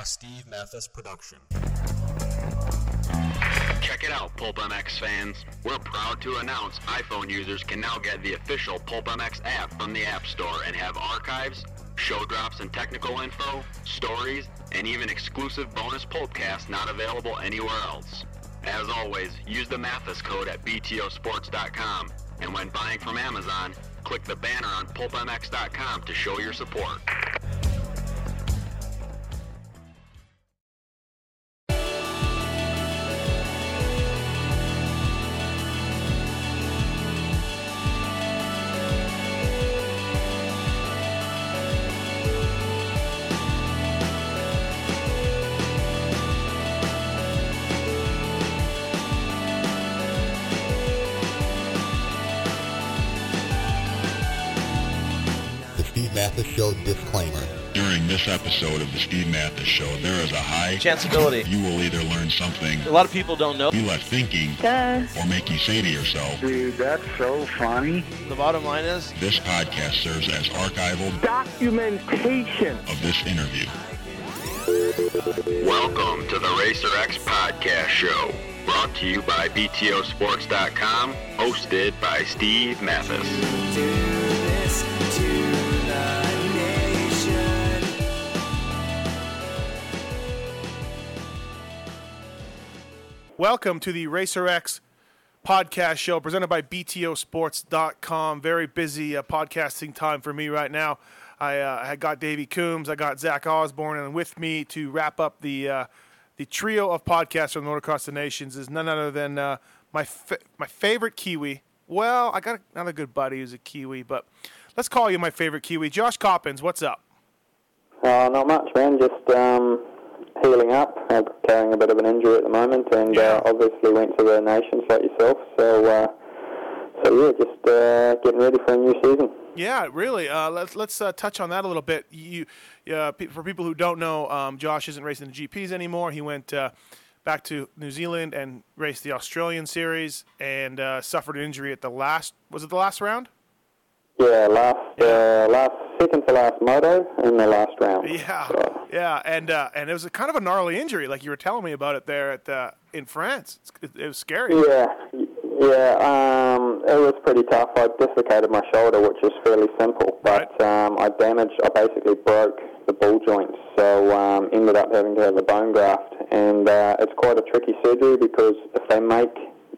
A Steve Matthes production. Check it out, Pulp MX fans. We're proud to announce iPhone users can now get the official Pulp MX app from the App Store and have archives, show drops and technical info, stories, and even exclusive bonus Pulpcasts not available anywhere else. As always, use the Matthes code at btosports.com, and when buying from Amazon, click the banner on pulpmx.com to show your support. This episode of the Steve Matthes Show, there is a high Chanceability. you will either learn something A lot of people don't know. you left thinking Duh. or make you say to yourself, Dude, that's so funny. The bottom line is, this podcast serves as archival Documentation. of this interview. Welcome to the Racer X Podcast Show, brought to you by BTOsports.com, hosted by Steve Matthes. Welcome to the Racer X podcast show presented by BTOsports.com. Very busy uh, podcasting time for me right now. I, uh, I got Davey Coombs, I got Zach Osborne, and with me to wrap up the uh, the trio of podcasts from Motocross des Nations is none other than uh, my fa- my favorite Kiwi. Well, I got another good buddy who's a Kiwi, but let's call you my favorite Kiwi. Josh Coppins, what's up? Uh, not much, man. Just um, healing up. I'm carrying a bit of an injury at the moment, and Yeah. uh, obviously went to the nations like yourself. So, uh, so yeah, just uh, getting ready for a new season. Yeah, really. Uh, let's let's uh, touch on that a little bit. You, uh, pe- for people who don't know, um, Josh isn't racing the GPs anymore. He went uh, back to New Zealand and raced the Australian Series and uh, suffered an injury at the last. Was it the last round? Yeah, last uh, last second to last moto in the last round. Yeah, So, yeah, and uh, and it was a kind of a gnarly injury, like you were telling me about it there at uh, in France. It, it was scary. yeah, yeah. Um, it was pretty tough. I dislocated my shoulder, which is fairly simple, but um, I damaged. I basically broke the ball joints, so um, ended up having to have a bone graft, and uh, it's quite a tricky surgery because if they make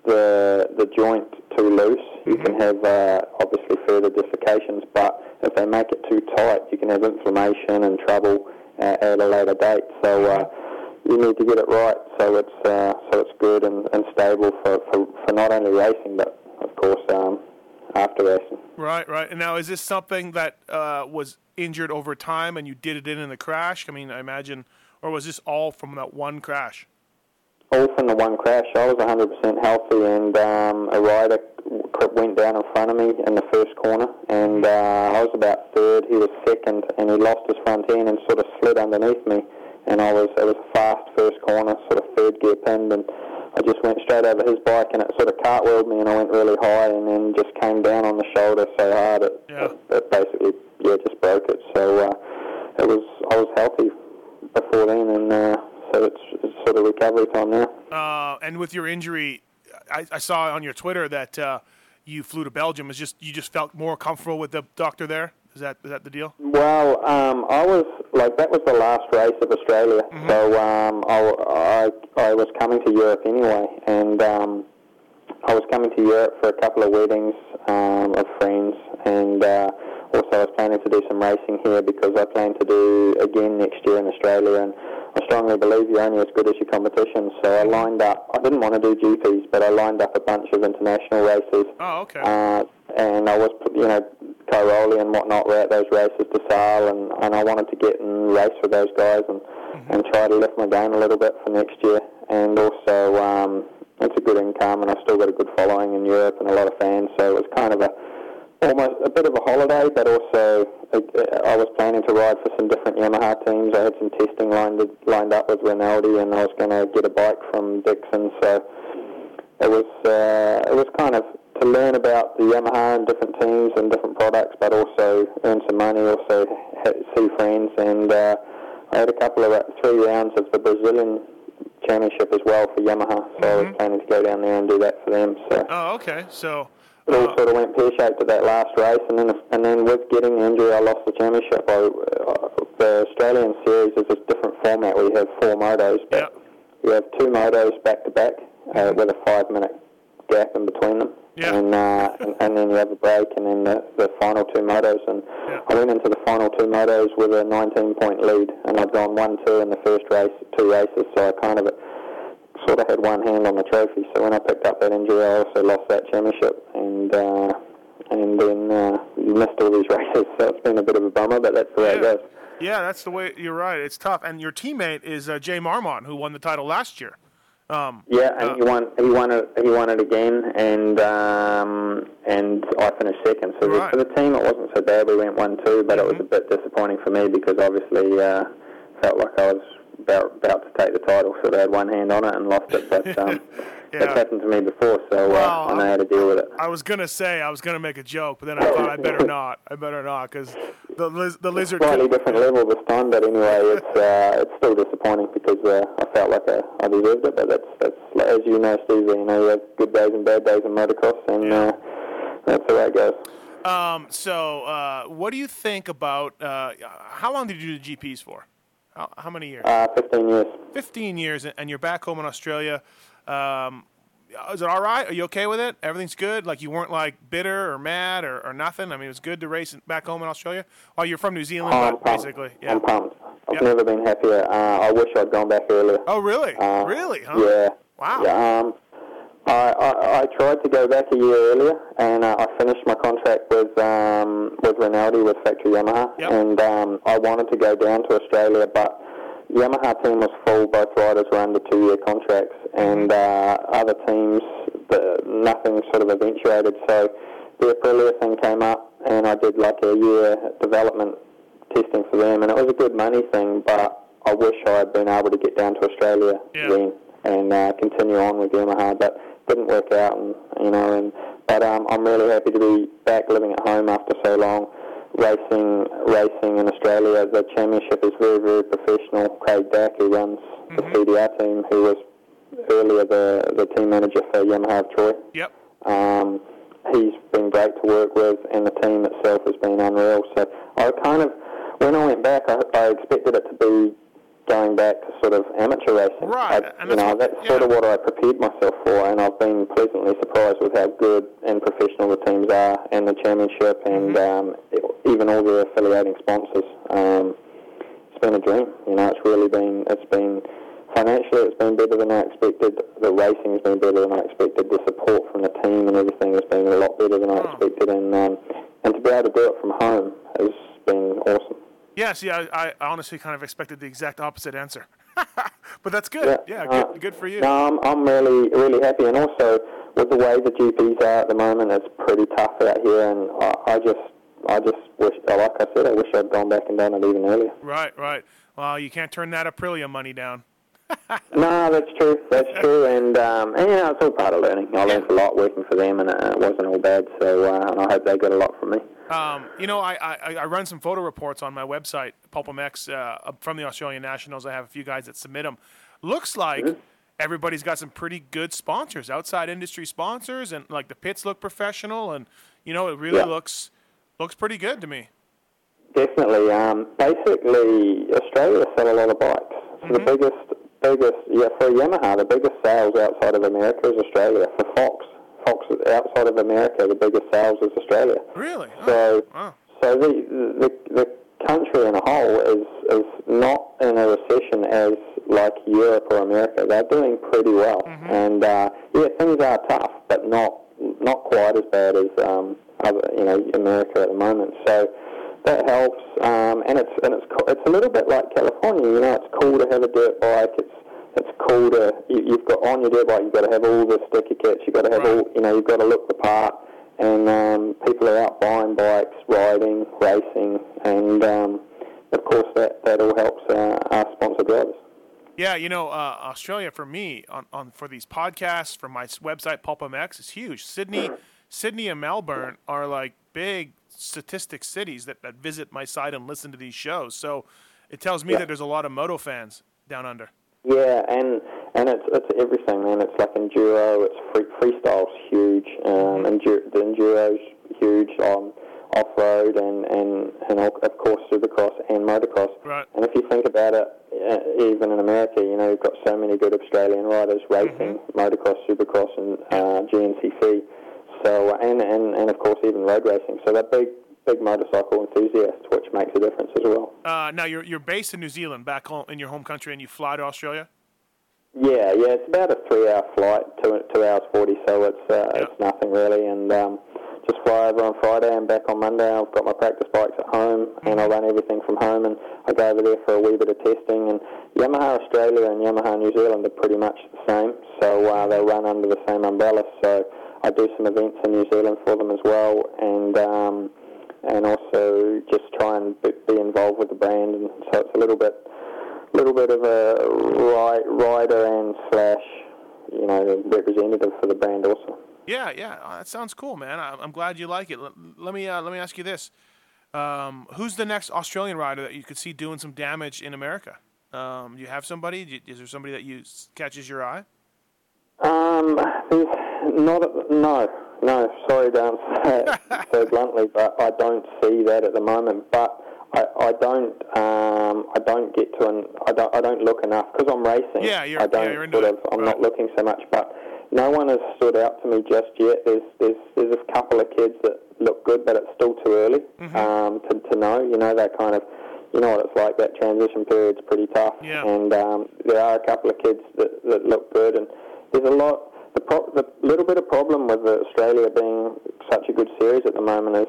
the the joint too loose, you can have uh, obviously further dislocations. But if they make it too tight, you can have inflammation and trouble uh, at a later date. So uh, you need to get it right so it's uh, so it's good and, and stable for, for, for not only racing but of course um, after racing. Right, right. And now, is this something that uh, was injured over time, and you did it in in the crash? I mean, I imagine, or was this all from that one crash? All from the one crash. I was 100% healthy, and um, a rider went down in front of me in the first corner, and uh, I was about third. He was second, and he lost his front end and sort of slid underneath me. And I was it was a fast first corner, sort of third gear pinned, and I just went straight over his bike, and it sort of cartwheeled me, and I went really high, and then just came down on the shoulder so hard it, Yeah. it, it basically yeah just broke it. So uh, it was I was healthy before then, and uh, so it's, it's sort of recovery time now. Uh, and with your injury, I, I saw on your Twitter that uh, you flew to Belgium. Is just you just felt more comfortable with the doctor there? Is that is that the deal? Well, um, I was like that was the last race of Australia, so um, I, I I was coming to Europe anyway, and um, I was coming to Europe for a couple of weddings um, of friends, and uh, also I was planning to do some racing here because I plan to do again next year in Australia, and I strongly believe you're only as good as your competition. So I lined up. I didn't want to do GPs, but I lined up a bunch of international races. Oh, okay. Uh, and I was, you know, Cairoli and whatnot were at those races Desalle, and, and I wanted to get and race with those guys and, and try to lift my game a little bit for next year. And also, um, it's a good income, and I've still got a good following in Europe and a lot of fans, so it was kind of a almost a bit of a holiday, but also uh, I was planning to ride for some different Yamaha teams. I had some testing lined lined up with Rinaldi, and I was going to get a bike from Dixon. So it was uh, it was kind of to learn about the Yamaha and different teams and different products, but also earn some money, also see friends, and uh, I had a couple of three rounds of the Brazilian championship as well for Yamaha, so I was planning to go down there and do that for them. So Oh, okay. So, it all sort of went pear shaped at that last race, and then and then with getting the injury, I lost the championship. I, uh, the Australian series is a different format. We have four motos, but yeah. we have two motos back to back uh, with a five minute gap in between them. Yeah. And, uh, and and then you have a break, and then the, the final two motos. And Yeah. I went into the final two motos with a 19 point lead, and I'd gone one two in the first race, two races. So I kind of sort of had one hand on the trophy. So when I picked up that injury, I also lost that championship, and uh, and then uh, missed all these races. So it's been a bit of a bummer, but that's the way it goes. Yeah, that's the way. You're right. It's tough. And your teammate is uh, Jay Marmont, who won the title last year. Um, Yeah, and Uh, he won. He won it. He won it again, and um, and I finished second. So Right. for the team, it wasn't so bad. We went one two, but it was a Mhm. bit disappointing for me because obviously uh, felt like I was about about to take the title, so they had one hand on it and lost it. But um, Yeah. it's happened to me before, so Well, uh, I know how to deal with it. I was gonna say I was gonna make a joke, but then I thought I better not. I better not because the liz- the lizard. Slightly different level this time, but anyway, it's uh, it's still disappointing because uh, I felt like I, I deserved it. But that's that's as you know, Steve. You know, you have good days and bad days in motocross, and Yeah. uh, that's the way it goes. Um, so, uh, what do you think about uh, how long did you do the GPs for? How, how many years? Uh, 15 years. 15 years, and you're back home in Australia. Um, is it all right? Are you okay with it? Everything's good? Like you weren't like bitter or mad or, or nothing? I mean, it was good to race back home in Australia. Oh, you're from New Zealand, Oh, but basically, yeah. I'm pumped. I've Yeah. never been happier. Uh, I wish I'd gone back earlier. Oh, really? Uh, really? Huh? Yeah. Wow. Yeah, um, I, I, I tried to go back a year earlier, and uh, I finished my contract with um, with Rinaldi with Factory Yamaha, Yep. and um, I wanted to go down to Australia, but Yamaha team was full. Both riders were under two-year contracts, and uh, other teams, the, nothing sort of eventuated. So the Aprilia thing came up, and I did like a year development testing for them, and it was a good money thing, but I wish I had been able to get down to Australia Yeah. then and uh, continue on with Yamaha, but didn't work out, and you know, and but um, I'm really happy to be back living at home after so long. Racing, racing in Australia, the championship is very, very professional. Craig Dack, who runs the CDR team, who was earlier the the team manager for Yamaha of Troy. Yep. Um, he's been great to work with, and the team itself has been unreal. So I kind of, when I went back, I, I expected it to be going back to sort of amateur racing. Right, I, you know, that's sort yeah. of what I prepared myself for, and I've been pleasantly surprised with how good and professional the teams are, and the championship, and Mm-hmm. um, even all their affiliating sponsors. Um, it's been a dream. You know, it's really been. It's been financially, it's been better than I expected. The racing's been better than I expected. The support from the team and everything has been a lot better than I Oh. expected, and um, and to be able to do it from home has been awesome. Yeah, see, I, I honestly kind of expected the exact opposite answer. but that's good. Yeah, uh, good, good for you. No, I'm, I'm really, really happy, and also with the way the GPs are at the moment, it's pretty tough out here, and I, I just, I just wish, like I said, I wish I'd gone back and done it even earlier. Right, right. Well, you can't turn that Aprilia money down. No, that's true. That's true, and um, and you know, it's all part of learning. I learned a lot working for them, and it wasn't all bad. So, uh, I hope they got a lot from me. Um, you know, I, I, I run some photo reports on my website, PulpMX, uh, from the Australian Nationals. I have a few guys that submit them. Looks like Mm-hmm. everybody's got some pretty good sponsors, outside industry sponsors, and like the pits look professional, and you know, it really Yeah. looks looks pretty good to me. Definitely. Um, basically, Australia sell a lot of bikes. So the biggest, biggest, yeah, for Yamaha, the biggest sales outside of America is Australia. For Fox, Fox outside of America, the biggest sales is Australia. Really? Oh, So, wow. so the, the the country in a whole is is not in a recession as like Europe or America. They're doing pretty well, and uh, yeah, things are tough, but not not quite as bad as um, other, you know America at the moment. So that helps, um, and it's and it's it's a little bit like California. You know, it's cool to have a dirt bike. It's it's cool to you, you've got on your dirt bike. You've got to have all the sticker kits. You've got to have Right. all you know. You've got to look the part and um, people are out buying bikes, riding, racing, and um, of course that, that all helps uh, our sponsor drivers. Yeah, you know, uh, Australia for me on, on for these podcasts for my website PulpMX is huge. Sydney, Sydney and Melbourne are like big statistic cities that, that visit my site and listen to these shows. So it tells me that there's a lot of moto fans down under. Yeah, and and it's it's everything, man. It's like enduro. It's free, freestyle's huge. Um, endur- the enduro's huge. Um, off road and and and of course supercross and motocross. Right. And if you think about it, uh, even in America, you know, you've got so many good Australian riders racing motocross, supercross, and uh, GNCC. So and, and and of course even road racing. So they're big big motorcycle enthusiasts, which makes a difference as well. Uh, now you're you're based in New Zealand, back home in your home country, and you fly to Australia. Yeah, yeah, it's about a three-hour flight, two two hours forty, so it's uh, Yeah. it's nothing really, and um, just fly over on Friday and back on Monday. I've got my practice bikes at home, and I run everything from home, and I go over there for a wee bit of testing. And Yamaha Australia and Yamaha New Zealand are pretty much the same, so uh, they run under the same umbrella. So I do some events in New Zealand for them as well, and um, and also just try and be, involved with the brand, and so it's a little bit little bit of a ri- rider and slash, you know, representative for the brand also. Yeah, yeah, uh, that sounds cool, man. I, I'm glad you like it. Let, me uh, let me ask you this: um, Who's the next Australian rider that you could see doing some damage in America? Um, do you have somebody? Is there somebody that you catches your eye? Um, there's not a, no, no. Sorry to answer that so bluntly, but I don't see that at the moment. But I, I don't, um, I don't get to an, I don't, I don't look enough because I'm racing. Yeah, you're- I don't yeah, you're into sort it. of, I'm Right. not looking so much. But no one has stood out to me just yet. There's, there's, there's a couple of kids that look good, but it's still too early Mm-hmm. um, to, to know. You know, that kind of. You know what it's like. That transition period's pretty tough, Yeah. and um, there are a couple of kids that, that look good, and there's a lot. The, pro- the little bit of problem with Australia being such a good series at the moment is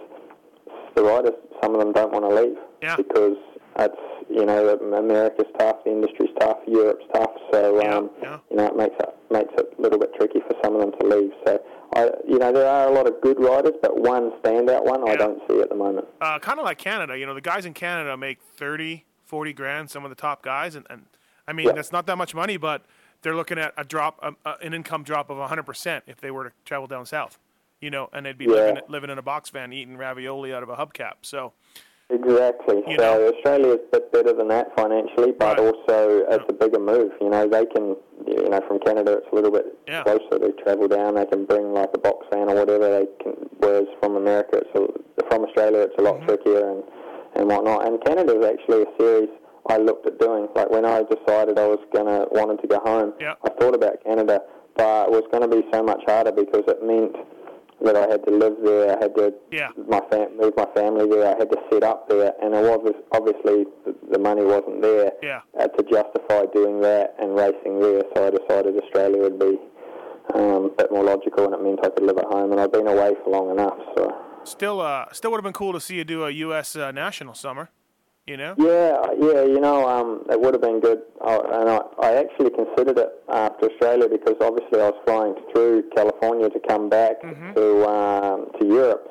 the riders. Some of them don't want to leave Yeah. because it's you know America's tough, the industry's tough, Europe's tough. So Yeah, um, yeah. you know it makes it makes it a little bit tricky for some of them to leave. So I you know there are a lot of good riders, but one standout one Yeah. I don't see at the moment. Uh, kind of like Canada. You know, the guys in Canada make 30, 40 grand. Some of the top guys, and, and I mean that's not that much money, but they're looking at a drop, um, uh, an income drop of 100 percent if they were to travel down south. You know, and they'd be Yeah. living living in a box van eating ravioli out of a hubcap. So Exactly. You so know. Australia's a bit better than that financially, but Right. also it's a bigger move. You know, they can, you know, from Canada it's a little bit Yeah. closer. They travel down, they can bring like a box van or whatever. They can. Whereas from America, it's a, from Australia, it's a lot Mm-hmm. trickier and and whatnot. And Canada is actually a series I looked at doing. Like when I decided I was gonna wanted to go home, Yeah. I thought about Canada, but it was going to be so much harder because it meant that I had to live there. I had to Yeah. my fam- move my family there. I had to set up there, and it was obviously the, the money wasn't there Yeah. uh, to justify doing that and racing there. So I decided Australia would be um, a bit more logical, and it meant I could live at home. And I've been away for long enough, so still, uh, still would have been cool to see you do a U.S. Uh, national summer. You know? yeah, yeah. You know, um, it would have been good, uh, and I, I actually considered it after Australia because obviously I was flying through California to come back to um, to Europe,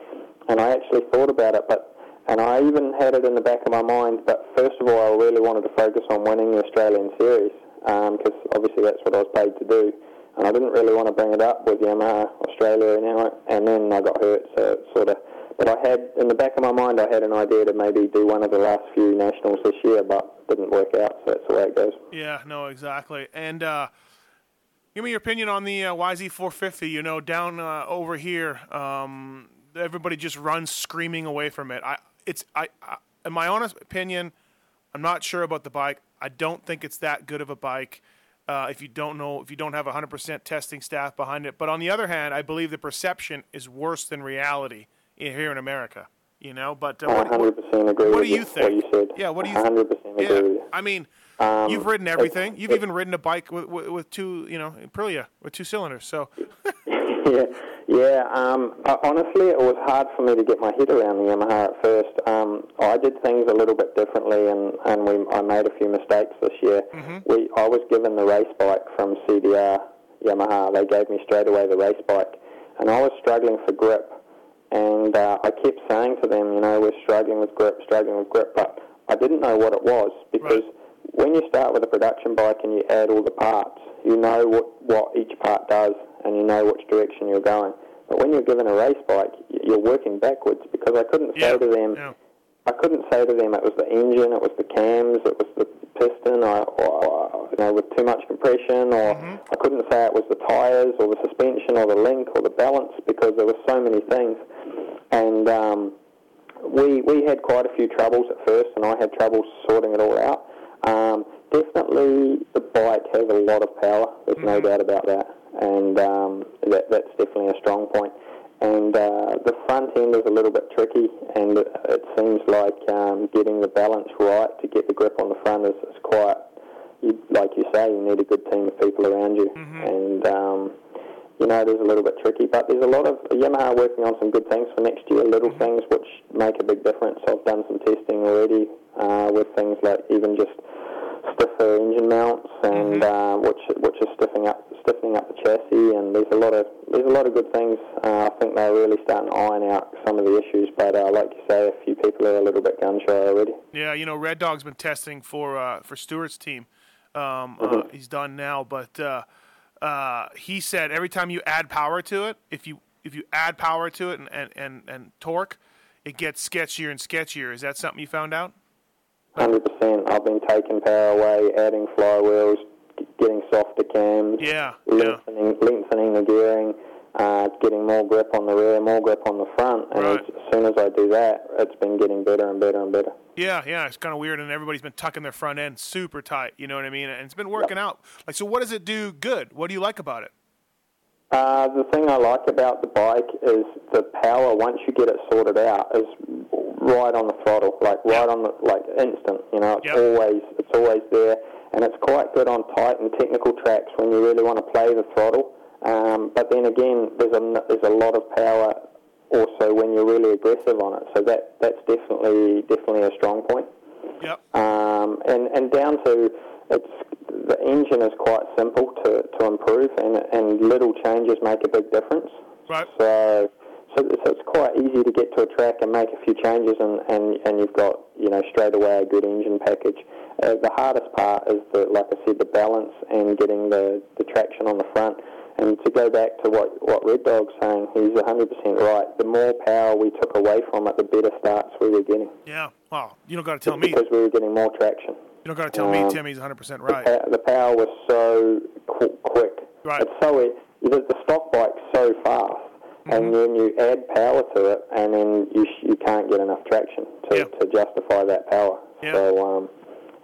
and I actually thought about it, but. And I even had it in the back of my mind, but first of all, I really wanted to focus on winning the Australian series because obviously that's what I was paid to do. And I didn't really want to bring it up with Yamaha Australia, and, and then I got hurt, so it sort of. But I had in the back of my mind, I had an idea to maybe do one of the last few nationals this year, but didn't work out. So that's the way it goes. Yeah, no, exactly. And uh, give me your opinion on the uh, YZ450. You know, down uh, over here, um, everybody just runs screaming away from it. I, it's, I, I, in my honest opinion, I'm not sure about the bike. I don't think it's that good of a bike. Uh, if you don't know, if you don't have 100% testing staff behind it, but on the other hand, I believe the perception is worse than reality here in America. You know, but uh, I what, what, 100% agree what do you What think? you said. Yeah, what do you? 100% agree yeah. I mean, Um, you've ridden everything. You've even ridden a bike with, with, with two, you know, Aprilia with two cylinders. So yeah, yeah. Um, honestly, it was hard for me to get my head around the Yamaha at first. Um, I did things a little bit differently, and, and we, I made a few mistakes this year. We, I was given the race bike from CDR Yamaha. They gave me straight away the race bike, and I was struggling for grip. And uh, I kept saying to them, you know, we're struggling with grip, struggling with grip, but I didn't know what it was because when you start with a production bike and you add all the parts, you know what, what each part does and you know which direction you're going. But when you're given a race bike, you're working backwards because I couldn't Yeah, say to them, yeah. I couldn't say to them it was the engine, it was the cams, it was the piston, or, or you know, with too much compression, or I couldn't say it was the tires, or the suspension, or the link, or the balance, because there were so many things. And um, we we had quite a few troubles at first, and I had trouble sorting it all out. Um, definitely, the bike has a lot of power. There's no doubt about that, and um, that that's definitely a strong point. And uh, the front end is a little bit tricky, and it, it seems like um, getting the balance right to get the grip on the front is, is quite. You, like you say, you need a good team of people around you, and um, you know, it is a little bit tricky, but there's a lot of Yamaha working on some good things for next year, little things which make a big difference. I've done some testing already uh, with things like even just stiffer engine mounts, and uh, which which is stiffening up stiffening up the chassis. And there's a lot of there's a lot of good things. Uh, I think they're really starting to iron out some of the issues. But uh, like you say, a few people are a little bit gun shy already. Yeah, you know, Red Dog's been testing for uh, for Stewart's team. Um, uh, he's done now, but uh, uh, he said every time you add power to it, if you if you add power to it and, and, and, and torque, it gets sketchier and sketchier. Is that something you found out? Hundred percent. I've been taking power away, adding flywheels, getting softer cams, Yeah, yeah. lengthening, lengthening the gearing, uh, getting more grip on the rear, more grip on the front. And Right. as, soon as I do that, it's been getting better and better and better. Yeah, yeah, it's kind of weird, and everybody's been tucking their front end super tight. You know what I mean? And it's been working out. Like, so what does it do good? What do you like about it? Uh, the thing I like about the bike is the power. Once you get it sorted out, is right on the throttle, like right on the like instant. You know, it's Yep. always it's always there, and it's quite good on tight and technical tracks when you really want to play the throttle. Um, but then again, there's a there's a lot of power also when you're really aggressive on it. So that that's definitely definitely a strong point. Yep. Um, and and down to it's the engine is quite simple to, to improve, and and little changes make a big difference. Right. So, so, so it's quite easy to get to a track and make a few changes, and, and, and you've got you know straight away a good engine package. Uh, the hardest part is the like I said, the balance and getting the, the traction on the front. And to go back to what what Red Dog's saying, he's 100% right. The more power we took away from it, the better starts we were getting Yeah. Well, you don't got to tell me. Because we were getting more traction. You don't got to tell me. Um, Timmy's 100 percent right. Uh, the power was so qu- quick. Right. It's so it, the, the stock bike's so fast. And then you add power to it, and then you sh- you can't get enough traction to, Yeah. to justify that power. Yeah. So um,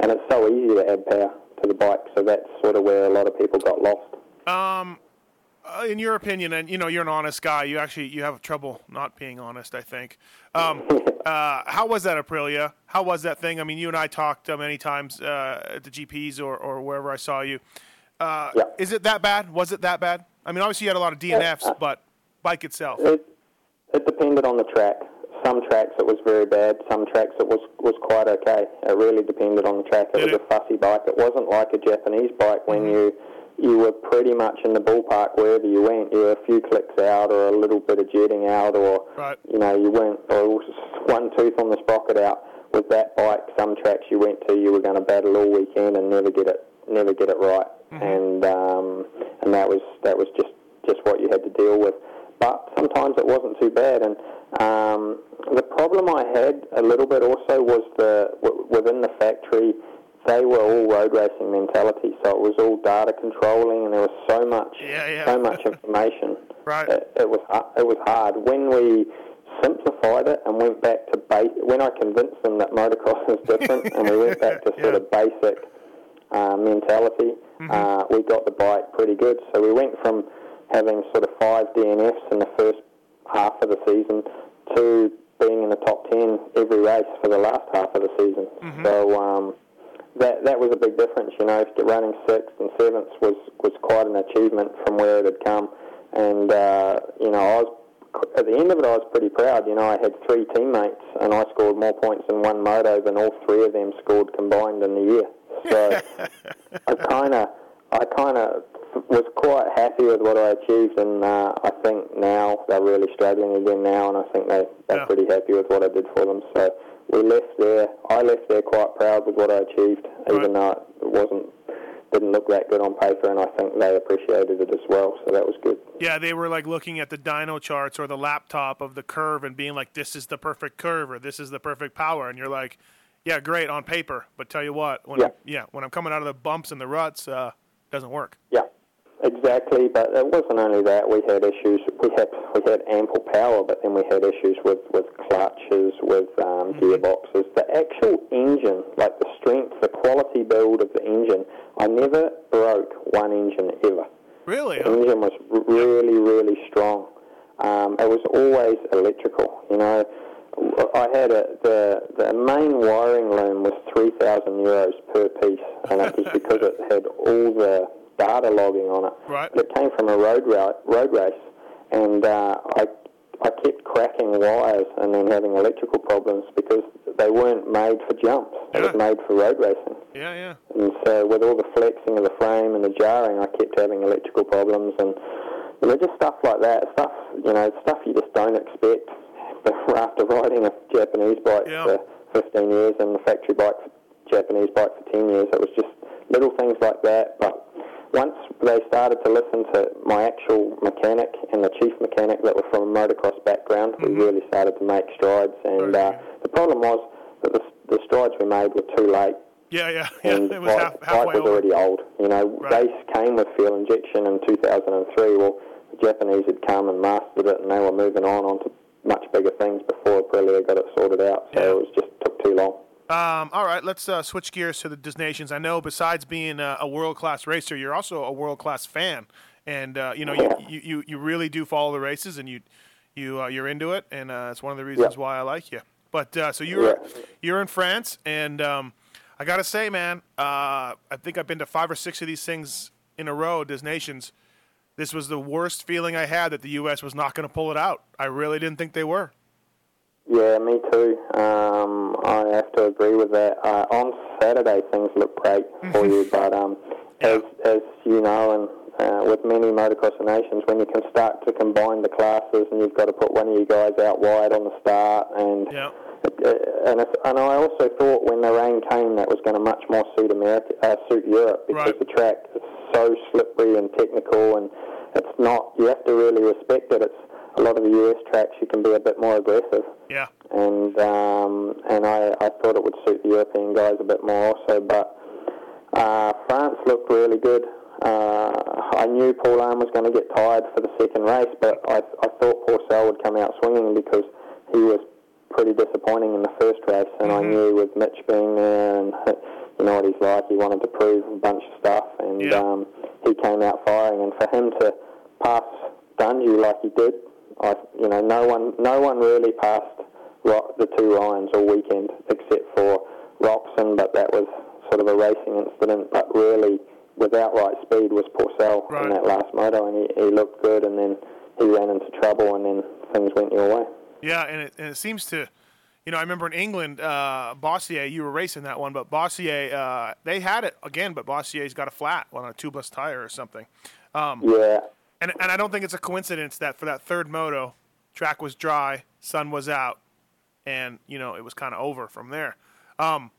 and it's so easy to add power to the bike, so that's sort of where a lot of people got lost. Um, uh, in your opinion, and you know you're an honest guy. You actually you have trouble not being honest. I think. Um, uh, how was that Aprilia? How was that thing? I mean, you and I talked uh, many times uh, at the GPs or, or wherever I saw you. Uh, Yeah. Is it that bad? Was it that bad? I mean, obviously you had a lot of DNFs, but bike itself. It, it depended on the track. Some tracks it was very bad. Some tracks it was was quite okay. It really depended on the track. It Did was it? a fussy bike. It wasn't like a Japanese bike when you you were pretty much in the ballpark wherever you went. You were a few clicks out, or a little bit of jetting out, or Right. you know you went or one tooth on the sprocket out. With that bike, some tracks you went to, you were going to battle all weekend and never get it never get it right. And um, and that was that was just just what you had to deal with. But sometimes it wasn't too bad. And um, the problem I had a little bit also was the w- within the factory, they were all road racing mentality. So it was all data controlling, and there was so much Yeah, yeah. so much information. Right. It, it was it was hard when we simplified it and went back to base. When I convinced them that motocross is different, and we went back to sort Yeah. of basic uh, mentality, uh, we got the bike pretty good. So we went from having sort of five DNFs in the first half of the season to being in the top ten every race for the last half of the season. So um, that that was a big difference. You know, running sixth and seventh was was quite an achievement from where it had come. And uh, you know, I was at the end of it, I was pretty proud. You know, I had three teammates, and I scored more points in one moto than all three of them scored combined in the year. So I kind of, I kind of was quite happy with what I achieved, and uh, I think now they're really struggling again now, and I think they they're Yeah. pretty happy with what I did for them. So we left there. I left there quite proud with what I achieved, Right. even though it wasn't didn't look that good on paper, and I think they appreciated it as well. So that was good. Yeah, they were like looking at the dyno charts or the laptop of the curve and being like, "This is the perfect curve," or "This is the perfect power," and you're like, "Yeah, great on paper, but tell you what, when Yeah. I'm, yeah, when I'm coming out of the bumps and the ruts, uh, doesn't work." Yeah, exactly. But it wasn't only that. We had issues. We had we had ample power, but then we had issues with with clutches, with um, gearboxes. The actual engine, like the strength, the quality build of the engine. I never broke one engine ever. Really? The engine was really, really strong. Um, it was always electrical. You know, I had a, the the main wiring loom was three thousand euros per piece, and it was because it had all the data logging on it. Right. It came from a road ra- road race, and uh, I I kept cracking wires and then having electrical problems because they weren't made for jumps. It was Yeah. made for road racing. Yeah, yeah. And so with all the flexing of the frame and the jarring, I kept having electrical problems and you know, just stuff like that. Stuff, you know, stuff you just don't expect after riding a Japanese bike Yeah. for 15 years and the factory bike, Japanese bike for 10 years. It was just little things like that. But once they started to listen to my actual mechanic and the chief mechanic that were from a motocross background, we really started to make strides. And uh, the problem was that the, the strides we made were too late Yeah, yeah, yeah. and It was bike, half, bike was already old. You know, Right. base came with fuel injection in 2003. Well, the Japanese had come and mastered it, and they were moving on onto much bigger things before Aprilia got it sorted out. So Yeah. it was just took too long. Um, all right, let's uh, switch gears to the Des Nations. I know besides being a, a world class racer, you're also a world class fan, and uh, you know you, you, you, really do follow the races, and you you uh, you're into it, and uh, it's one of the reasons Yeah. why I like you. But uh, so you're Yeah. you're in France, and um, I gotta say, man, uh, I think I've been to five or six of these things in a row, Des Nations. This was the worst feeling I had that the U.S. was not going to pull it out. I really didn't think they were. Yeah, me too. Um, I have to agree with that. Uh, on Saturday, things look great for you, but um, as as you know, and uh, with many motocross nations, when you can start to combine the classes, and you've got to put one of you guys out wide on the start, and Yeah. uh, and and I also thought when the rain came, that was going to much more suit America, uh, suit Europe, because Right. the track is so slippery and technical, and it's not. You have to really respect it. It's a lot of the US tracks. You can be a bit more aggressive Yeah. and um, and I, I thought it would suit the European guys a bit more also. But uh, France looked really good. Uh, I knew Paulin was going to get tired for the second race, but I, I thought Pourcel would come out swinging because he was pretty disappointing in the first race, and I knew with Mitch being there and you know what he's like, he wanted to prove a bunch of stuff, and Yeah. um, he came out firing. And for him to pass Dungey like he did, I you know no one no one really passed the two Ryans all weekend except for Roczen, but that was sort of a racing incident. But really, with outright speed was Pourcel Right. in that last moto, and he, he looked good, and then he ran into trouble, and then things went your way. Yeah, and it, and it seems to, you know, I remember in England, uh, Bossier, you were racing that one, but Bossier, uh, they had it again, but Bossier's got a flat on a tubeless tire or something. Um, Yeah, and, and I don't think it's a coincidence that for that third moto, track was dry, sun was out, and, you know, it was kind of over from there. Um,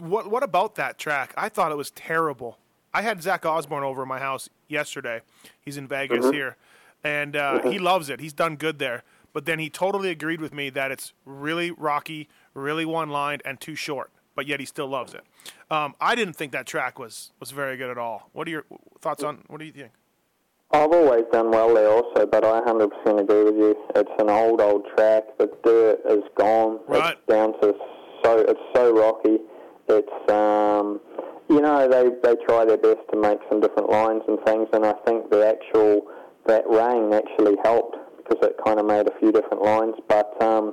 what, what about that track? I thought it was terrible. I had Zach Osborne over at my house yesterday. He's in Vegas here, and uh, he loves it. He's done good there. But then he totally agreed with me that it's really rocky, really one-lined, and too short. But yet he still loves it. Um, I didn't think that track was was very good at all. What are your thoughts on? What do you think? I've always done well there also, but I 100% agree with you. It's an old, old track. The dirt is gone. Right. It's down to so it's so rocky. It's um, you know they they try their best to make some different lines and things, and I think the actual that rain actually helped because it kind of made a few different lines. But um,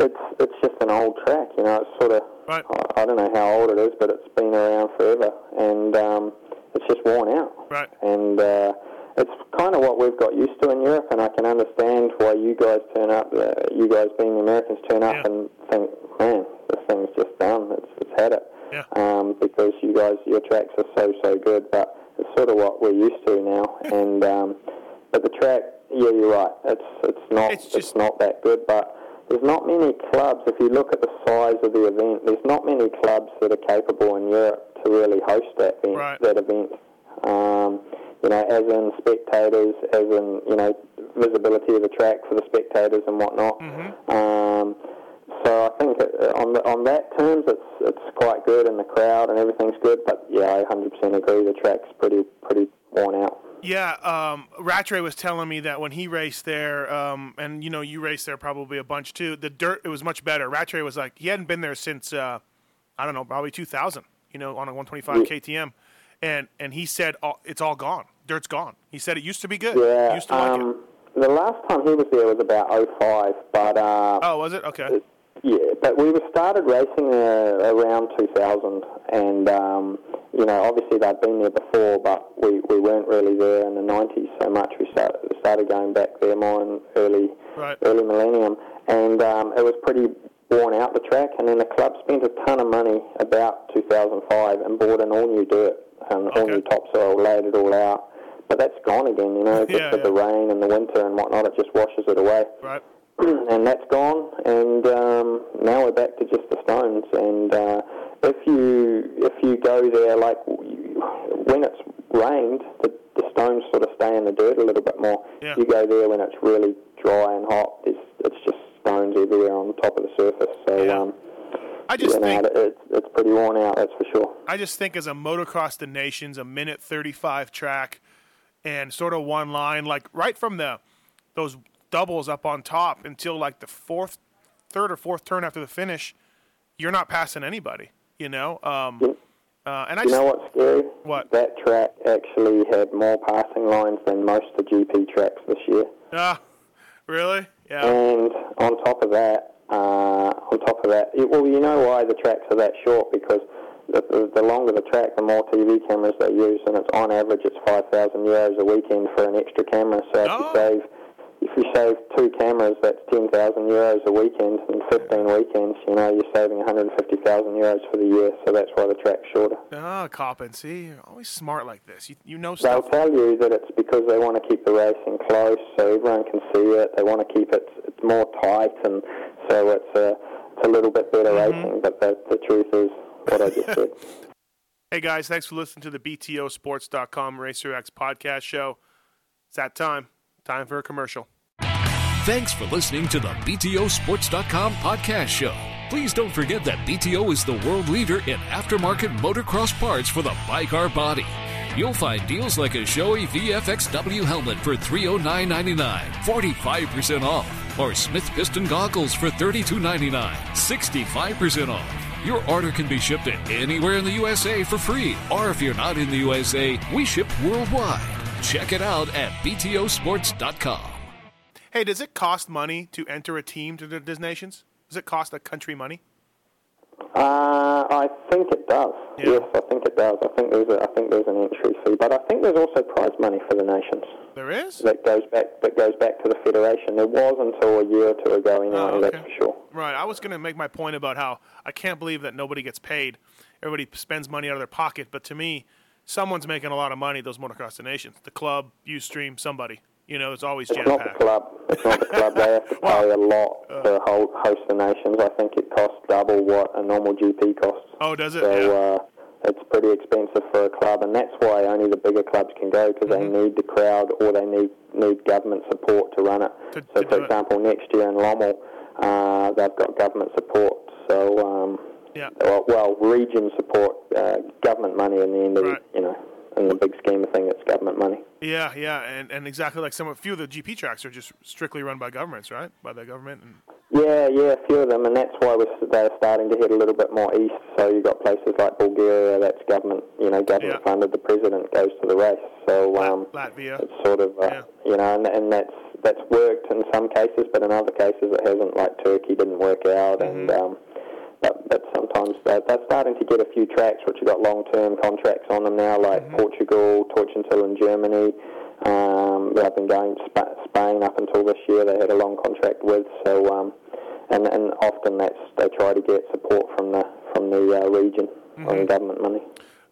it's it's just an old track. You know, it's sort of Right. I, I don't know how old it is, but it's been around forever, and um, it's just worn out Right. and uh, it's kind of what we've got used to in Europe. And I can understand why you guys turn up, uh, you guys being the Americans, turn up Yeah. and think, man, this thing's just done. It's, it's had it. Yeah. Um, because you guys, your tracks are so so good, but it's sort of what we're used to now. and um, but the track, yeah, you're right. It's it's not It's it's, just- not that good, but. There's not many clubs. If you look at the size of the event, there's not many clubs that are capable in Europe to really host that event. Right. That event. Um, you know, as in spectators, as in you know visibility of the track for the spectators and whatnot. Um, so I think it, on the, on that terms, it's it's quite good, and the crowd and everything's good. But yeah, I 100% agree. The track's pretty pretty worn out. Yeah, um, Rattray was telling me that when he raced there, um, and you know, you raced there probably a bunch too. The dirt it was much better. Rattray was like he hadn't been there since uh, I don't know, probably 2000. You know, on a 125 KTM, and and he said oh, it's all gone. Dirt's gone. He said it used to be good. Yeah. used to like it. um, the last time he was there was about 05, but uh, Oh, was it? Okay. Yeah, but we were started racing uh, around 2000, and um, you know, obviously they'd been there before, but we, we weren't really there in the 90s so much. We started, started going back there more in early Right. early millennium, and um, it was pretty worn out the track. And then the club spent a ton of money about 2005 and bought an all new dirt and all new topsoil, laid it all out. But that's gone again, you know, just Yeah, with the rain and the winter and whatnot. It just washes it away Right. and that's gone. And um, now we're back to just the stones. And uh, if you if you go there, like you, when it's rained, the, the stones sort of stay in the dirt a little bit more. Yeah. You go there when it's really dry and hot. It's it's just stones everywhere on the top of the surface. So Yeah. um, I just think it, it's it's pretty worn out. That's for sure. I just think as a motocross the nations, a minute thirty-five track, and sort of one line, like right from the those doubles up on top until like the fourth, third or fourth turn after the finish, you're not passing anybody. You know, um, uh, and I You just know what's scary? What? That track actually had more passing lines than most of the GP tracks this year. ah, really, yeah, And on top of that, uh, on top of that, it, well, you know why the tracks are that short because the, the, the longer the track, the more TV cameras they use, and it's on average it's five thousand euros a weekend for an extra camera. So if Oh. you save if you save two cameras, that's ten thousand euros a weekend, and fifteen weekends, you know, you're saving one hundred and fifty thousand euros for the year. So that's why the track's shorter. ah, Coppin, see, you're always smart like this. You you know They'll tell you that it's because they want to keep the racing close, so everyone can see it. They want to keep it it's more tight, and so it's a it's a little bit better Mm-hmm. racing. But the the truth is what I just said. Hey guys, thanks for listening to the BTOsports.com Racer X podcast show. It's that time. Time for a commercial. Thanks for listening to the BTOsports.com podcast show. Please don't forget that BTO is the world leader in aftermarket motocross parts for the bike or body. You'll find deals like a Shoei VFXW helmet for $309.99, 45% off, or Smith Piston goggles for $32.99, 65% off. Your order can be shipped to anywhere in the USA for free, or if you're not in the USA, we ship worldwide. Check it out at BTOsports.com. Hey, does it cost money to enter a team to the Des Nations? Does it cost a country money? Uh, I think it does. Yeah. Yes, I think it does. I think there's a, I think there's an entry fee, but I think there's also prize money for the nations There is? that goes back that goes back to the federation. There was until a year or two ago, anyway. Oh, That's for sure. Right. I was going to make my point about how I can't believe that nobody gets paid. Everybody spends money out of their pocket, but to me, someone's making a lot of money. Those motocross nations, the club, Youthstream, somebody. You know, it's always It's not the packed. club. It's not the club. They have to pay a lot to ho- host the nations. I think it costs double what a normal GP costs. Oh, does it? So yeah. uh, it's pretty expensive for a club, and that's why only the bigger clubs can go because Mm-hmm. they need the crowd or they need need government support to run it. To- so, to for do it. example, next year in Lommel, uh, they've got government support. So, um, Yeah. well, well, region support, uh, government money in the end of Right. it, you know, in the big scheme of things, it's government money. Yeah, yeah, and, and exactly like some a few of the GP tracks are just strictly run by governments, right? By the government. And, Yeah, yeah, a few of them, and that's why we're, they're starting to head a little bit more east. So you've got places like Bulgaria, that's government, you know, government Yeah. funded. The president goes to the race, so um, Latvia. it's sort of, uh, Yeah. you know, and, and that's that's worked in some cases, but in other cases it hasn't. Like Turkey didn't work out, and Mm-hmm. um, but but sometimes they're, they're starting to get a few tracks which have got long-term contracts on them now, like Mm-hmm. Portugal, Teutschenthal in Germany. Um, they've been going Sp- Spain up until this year. They had a long contract with, so um, and and often that's they try to get support from the from the uh, region Mm-hmm. on government money.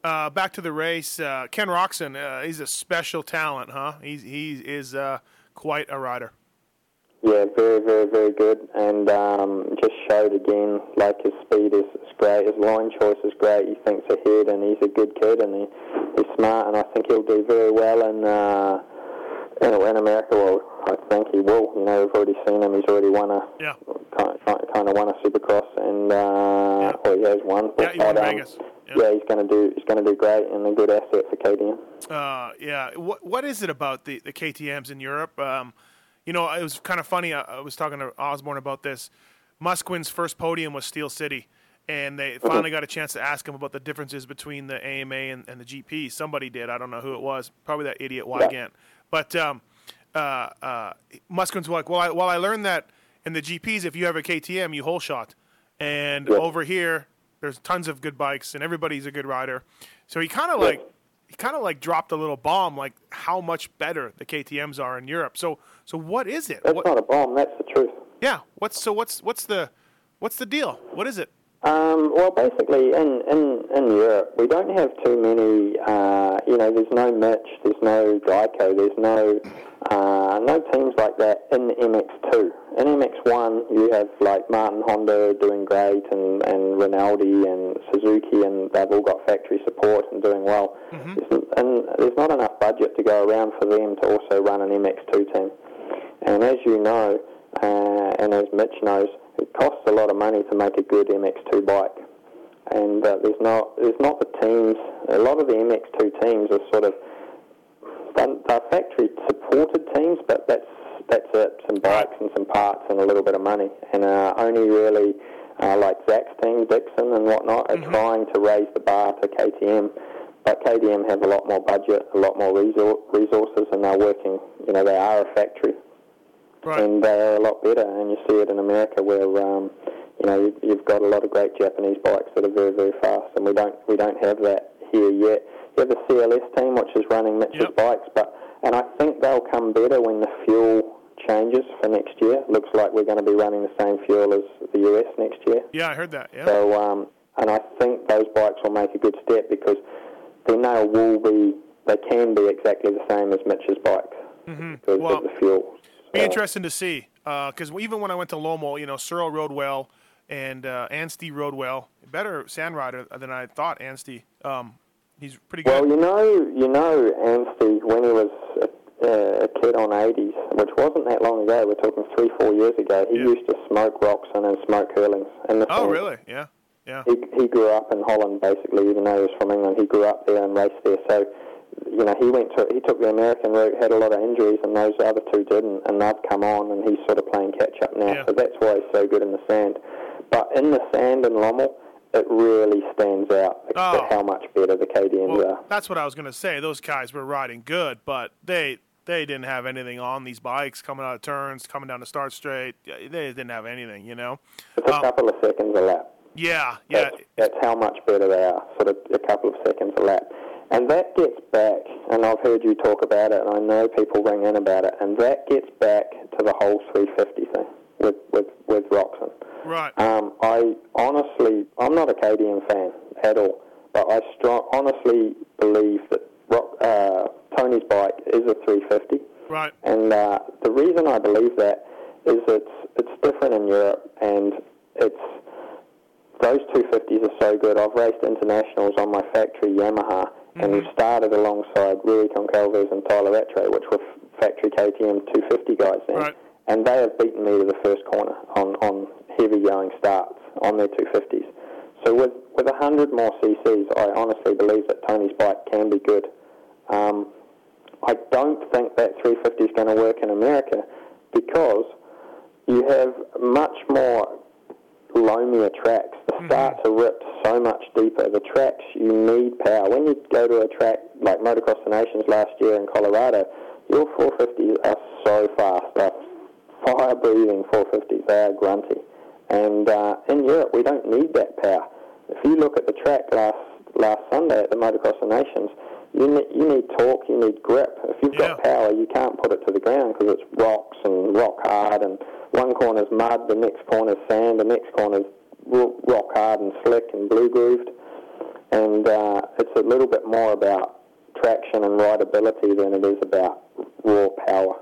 Uh, back to the race. Uh, Ken Roczen, uh, he's a special talent, huh? He's he is uh, quite a rider. Yeah, very, very, very good, and um, just showed again like his speed is, is great, his line choice is great. He thinks ahead, and he's a good kid, and he, he's smart, and I think he'll do very well in uh, in, in America. Well, I think he will. You know, we've already seen him. He's already won a Yeah. kind of, kind of won a Supercross, and uh, well, he has won. Yeah, he won um, Vegas. Yeah. Yeah, he's going to do. He's going to do great, and a good asset for KTM. Uh, yeah. What what is it about the, the KTM's in Europe? Um, you know, it was kind of funny. I, I was talking to Osborne about this. Musquin's first podium was Steel City, and they finally got a chance to ask him about the differences between the AMA and, and the GP. Somebody did. I don't know who it was. Probably that idiot Weigandt. But um, uh, uh, Musquin's like, well, I, well, I learned that in the GPs, if you have a KTM, you whole shot, and Yeah. over here, there's tons of good bikes, and everybody's a good rider. So he kind of like he kind of like dropped a little bomb, like how much better the KTM's are in Europe. So, so what is it? That's What, not a bomb. That's the truth. yeah. What's so? What's what's the what's the deal? What is it? Um, well, basically, in, in, in Europe, we don't have too many. Uh, you know, there's no Mitch, there's no Geico, there's no uh, no teams like that in MX2. In MX1, you have like Martin Honda doing great, and and Rinaldi and Suzuki, and they've all got factory support and doing well. There's- And there's not enough budget to go around for them to also run an MX2 team. And as you know, uh, and as Mitch knows, it costs a lot of money to make a good MX2 bike. And uh, there's not there's not the teams. A lot of the MX2 teams are sort of they're factory supported teams, but that's that's it. Some bikes and some parts and a little bit of money. And uh, only really uh, like Zach's team, Dixon and whatnot, are trying to raise the bar to KTM. But KTM have a lot more budget, a lot more resor- resources, and they're working. You know, they are a factory Right. and they're a lot better. And you see it in America, where um, you know you- you've got a lot of great Japanese bikes that are very, very fast, and we don't we don't have that here yet. You have the CLS team, which is running Mitch's Yep. bikes, but and I think they'll come better when the fuel changes for next year. Looks like we're going to be running the same fuel as the US next year. yeah, I heard that. Yeah. So, um, and I think those bikes will make a good step because they will be, they can be exactly the same as Mitch's bikes because Well, of the fuel. Be interesting to see because even when I went to Lommel, you know, Searle rode well and uh, Anstie rode well. Better sand rider than I thought. Anstie, um, he's pretty good. Well, you know, you know, Anstie when he was a, a kid on 80s, which wasn't that long ago. We're talking three, four years ago. He Yeah. used to smoke Roczen and then smoke Herlings. In the oh, sand. really? Yeah. Yeah. He, he grew up in Holland, basically, even though he was from England. He grew up there and raced there. So, you know, he went to he took the American route, had a lot of injuries, and those other two didn't, and they've come on, and he's sort of playing catch up now. Yeah. So that's why he's so good in the sand. But in the sand in Lommel, it really stands out Oh. how much better the KTMs Well, are. that's what I was going to say. Those guys were riding good, but they they didn't have anything on these bikes coming out of turns, coming down the start straight. They didn't have anything, you know. It's a Um, couple of seconds a lap. Yeah, yeah. That's, that's how much better they are, sort of a couple of seconds a lap. And that gets back, and I've heard you talk about it, and I know people ring in about it, and that gets back to the whole 350 thing with, with, with Roczen. Right. Um, I honestly, I'm not a KTM fan at all, but I strong, honestly believe that Rock, uh, Tony's bike is a 350. Right. And uh, the reason I believe that is it's it's different in Europe, and it's those 250s are so good. I've raced internationals on my factory Yamaha, and we started alongside Rui Goncalves and Tyla Rattray, which were factory KTM 250 guys then. Right. And they have beaten me to the first corner on, on heavy going starts on their 250s. So with, with 100 more CCs, I honestly believe that Tony's bike can be good. Um, I don't think that 350 is going to work in America because you have much more loamier tracks. The starts are ripped so much deeper. The tracks, you need power. When you go to a track like Motocross des Nations last year in Colorado, your 450s are so fast. They're fire-breathing 450s. They are grunty. And uh, in Europe, we don't need that power. If you look at the track last last Sunday at the Motocross of Nations, you need, you need torque, you need grip. If you've got power, you can't put it to the ground because it's rocks and rock hard, and one corner's mud, the next corner's sand, the next corner's ro- rock hard and slick and blue grooved. And uh, it's a little bit more about traction and rideability than it is about raw power.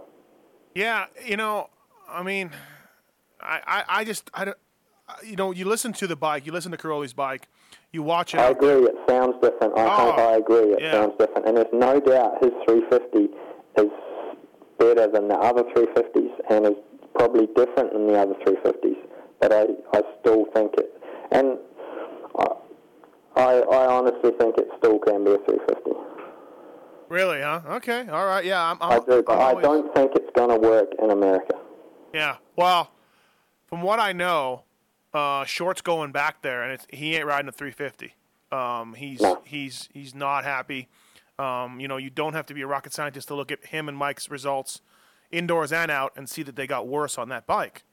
Yeah, you know, I mean, I, I, I just I don't. You know, you listen to the bike, you listen to Cairoli's bike, you watch it. I agree. It sounds different. I Oh, I agree. It yeah. sounds different, and there's no doubt his 350 is better than the other 350s, and is probably different than the other 350s. But I, I still think it, and I, I, honestly think it still can be a 350. Really, huh? Okay, all right, yeah. I'm, I'm, I do, but I'm I always- don't think it's going to work in America. Yeah. Well, from what I know, uh, Short's going back there, and it's, he ain't riding a 350. Um, he's No. he's he's not happy. Um, you know, you don't have to be a rocket scientist to look at him and Mike's results, indoors and out, and see that they got worse on that bike.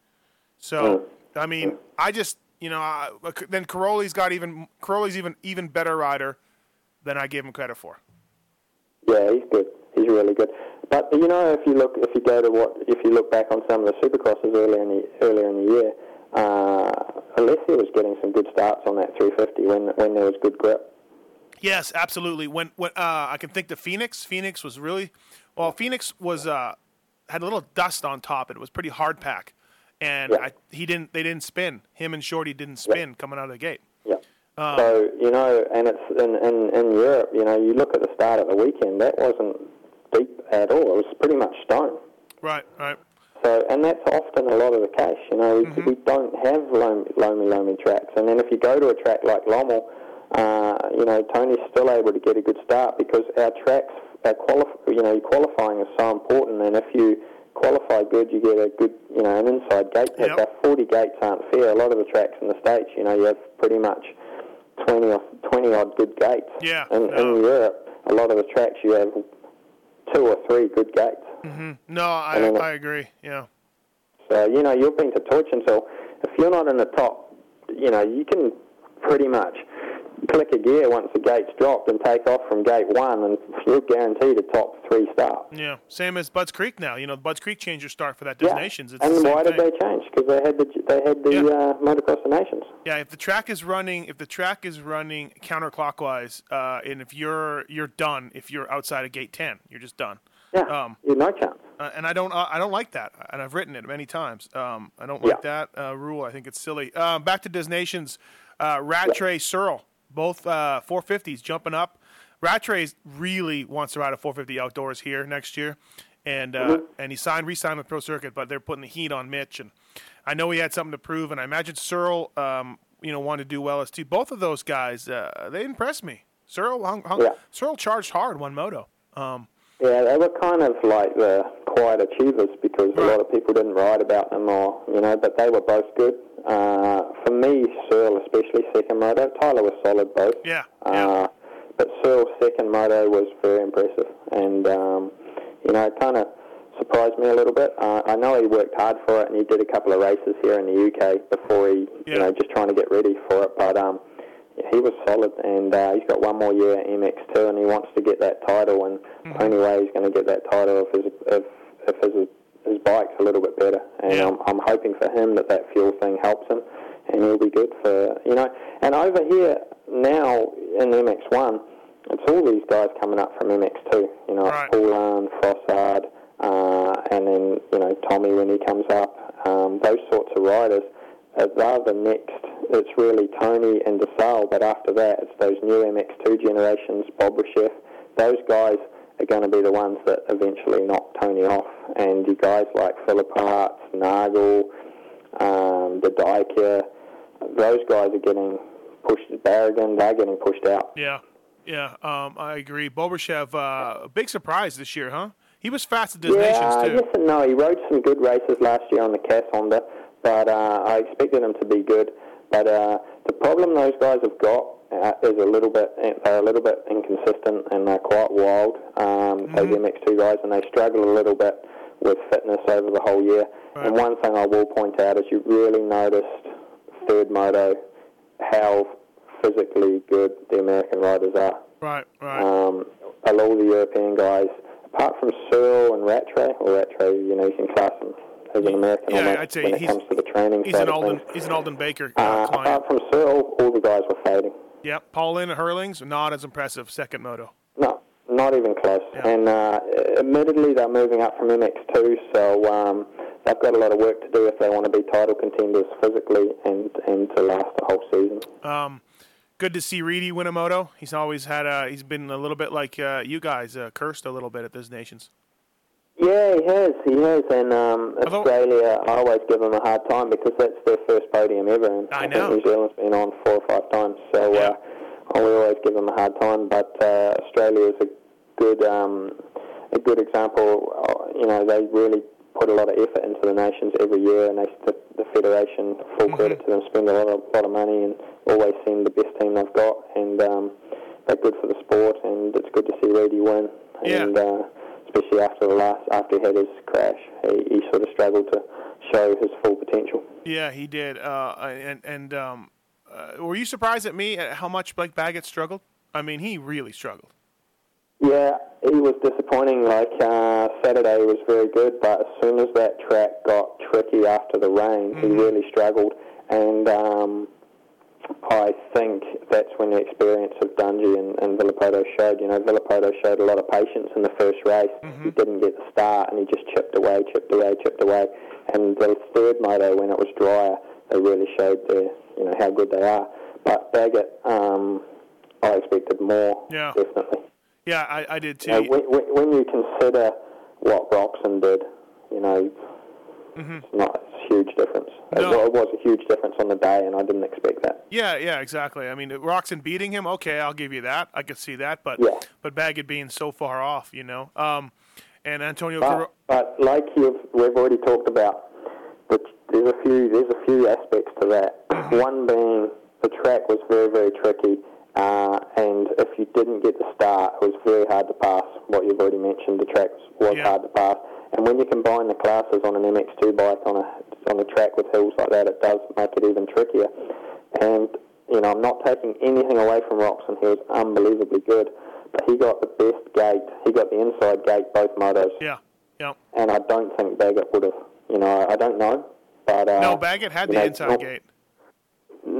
So, I mean, I just you know, I, then Cairoli's got even Cairoli's even even better rider than I gave him credit for. Yeah, he's good. He's really good. But you know, if you look, if you go to what, if you look back on some of the supercrosses earlier in the earlier in the year, uh, Alessia was getting some good starts on that 350 when when there was good grip. Yes, absolutely. When when uh, I can think the Phoenix. Phoenix was really well. Phoenix was uh, had a little dust on top. It was pretty hard pack, and Yeah. I, he didn't. They didn't spin. Him and Shorty didn't spin coming out of the gate. Yeah. Um, so you know, and it's in, in in Europe. You know, you look at the start of the weekend. That wasn't deep at all. It was pretty much stone. Right, right. So, and that's often a lot of the case. You know, we, Mm-hmm. we don't have loamy, loamy, loamy tracks. And then if you go to a track like Lommel, uh, you know, Tony's still able to get a good start because our tracks, our qualif- you know, qualifying is so important. And if you qualify good, you get a good, you know, an inside gate pick. Yep. Our 40 gates aren't fair. A lot of the tracks in the States, you know, you have pretty much 20 or 20 odd good gates. Yeah, And no. in Europe, a lot of the tracks you have two or three good gates. Mm-hmm. No, I I I agree. Yeah. So, you know, you've been to Torchin, so if you're not in the top, you know, you can pretty much click a gear once the gate's dropped and take off from gate one, and you're guaranteed a top three start. Yeah. Same as Budds Creek now. You know, Budds Creek changed your start for that Yeah. It's and the why did thing. they change? Because they had the they had the Yeah. uh, motocross of nations. Yeah, if the track is running, if the track is running counterclockwise, uh, and if you're you're done, if you're outside of gate ten, you're just done. Yeah, Um, you're no chance. Uh, and I don't, uh, I don't like that, and I've written it many times. Um, I don't like that uh, rule. I think it's silly. Um, back to Des Nations, uh, Rattray Searle, both uh, 450s jumping up. Rattray really wants to ride a 450 outdoors here next year, and uh, and he signed, re-signed with Pro Circuit, but they're putting the heat on Mitch, and I know he had something to prove, and I imagine Searle, um, you know, wanted to do well as too. Both of those guys, uh, they impressed me. Searle, hung, hung, Yeah. Searle charged hard one moto. Um, Yeah, they were kind of like the quiet achievers because a lot of people didn't write about them, or you know, but they were both good. Uh, for me, Searle, especially second moto, Tyla was solid both. yeah, Uh, yeah. but Searle's second moto was very impressive, and um, you know, it kind of surprised me a little bit. Uh, I know he worked hard for it, and he did a couple of races here in the UK before he, Yeah. you know, just trying to get ready for it. But um, he was solid, and uh, he's got one more year at MX2, and he wants to get that title. And Mm-hmm. the only way he's going to get that title if his if, if his his bike a little bit better. And Yeah. I'm, I'm hoping for him that that fuel thing helps him, and he'll be good for you know. And over here now in MX1, it's all these guys coming up from MX2. You know, Right. Paulin, Frossard, uh, and then you know Tommy when he comes up. Um, those sorts of riders. Uh, they're the next. It's really Tony and Desalle, but after that, it's those new MX2 generations, Bobryshev. Those guys are going to be the ones that eventually knock Tony off. And you guys like Philip Hart, Nagl, um, De Dycker, those guys are getting pushed. Barragan, they're getting pushed out. Yeah, yeah, um, I agree. Bobryshev, uh, a big surprise this year, huh? He was fast at Des Nations Yeah, too. yes and no. He rode some good races last year on the Cass Honda, but uh, I expected him to be good. But uh, the problem those guys have got uh, is a little bit they're a little bit inconsistent and they're quite wild. Um, Those MX2 guys, and they struggle a little bit with fitness over the whole year. And one thing I will point out is you really noticed third moto how physically good the American riders are Right, right. um, a lot the European guys, apart from Searle and Rattray, or Rattray, you know, you can class him as an American Yeah, I'd say when it he's- comes to the training he's side an Aldon. He's an Aldon Baker uh, Uh, client. apart from Searle, all the guys were fading. Yep, Paulin and Herlings not as impressive. Second moto. No, not even close. Yeah. And uh, admittedly, they're moving up from MX2, so um, they've got a lot of work to do if they want to be title contenders physically and and to last the whole season. Um, good to see Reedy win a moto. He's always had a. He's been a little bit like uh, you guys, uh, cursed a little bit at this nations. Yeah, he has. He has. And um, Australia, I always give them a hard time because that's their first podium ever. And I know. New Zealand's been on four or five times. So Yeah. uh, I always give them a hard time. But uh, Australia is a good, um, a good example. Uh, You know, they really put a lot of effort into the nations every year, and they, the, the federation, Mm-hmm. full credit to them, spend a lot of lot of money and always send the best team they've got. And um, they're good for the sport, and it's good to see Reedy win. Yeah. And uh, especially after the last, after he had his crash, he, he sort of struggled to show his full potential. Yeah, he did. Uh, and and um, uh, were you surprised at me at how much Blake Baggett struggled? I mean, he really struggled. Yeah, he was disappointing. Like uh, Saturday was very good, but as soon as that track got tricky after the rain, he really struggled. And um, I think that's when the experience of Dungey and, and Villopoto showed. You know, Villopoto showed a lot of patience in the first race. He didn't get the start, and he just chipped away, chipped away, chipped away. And the third moto, when it was drier, they really showed their, you know, how good they are. But Baggett, um, I expected more, Yeah. definitely. Yeah, I, I did too. You know, when, when when you consider what Roczen did, you know, it's not it's a huge difference. It, No. it was a huge difference on the day, and I didn't expect that. Yeah, yeah, exactly. I mean, Roczen beating him, okay, I'll give you that. I could see that, but Yeah. but Baggett being so far off, you know. Um, and Antonio, But, but like you've we've already talked about, the, there's a few there's a few aspects to that. One being the track was very very tricky, uh, and if you didn't get the start, it was very hard to pass. What you've already mentioned, the track was, was Yeah. hard to pass. And when you combine the classes on an MX2 bike on a on a track with hills like that, it does make it even trickier. And you know, I'm not taking anything away from Roczen. He was unbelievably good, but he got the best gate. He got the inside gate both motos yeah, yeah. and I don't think Baggett would have. You know, I don't know, but uh, No, Baggett had the know, inside nor- gate.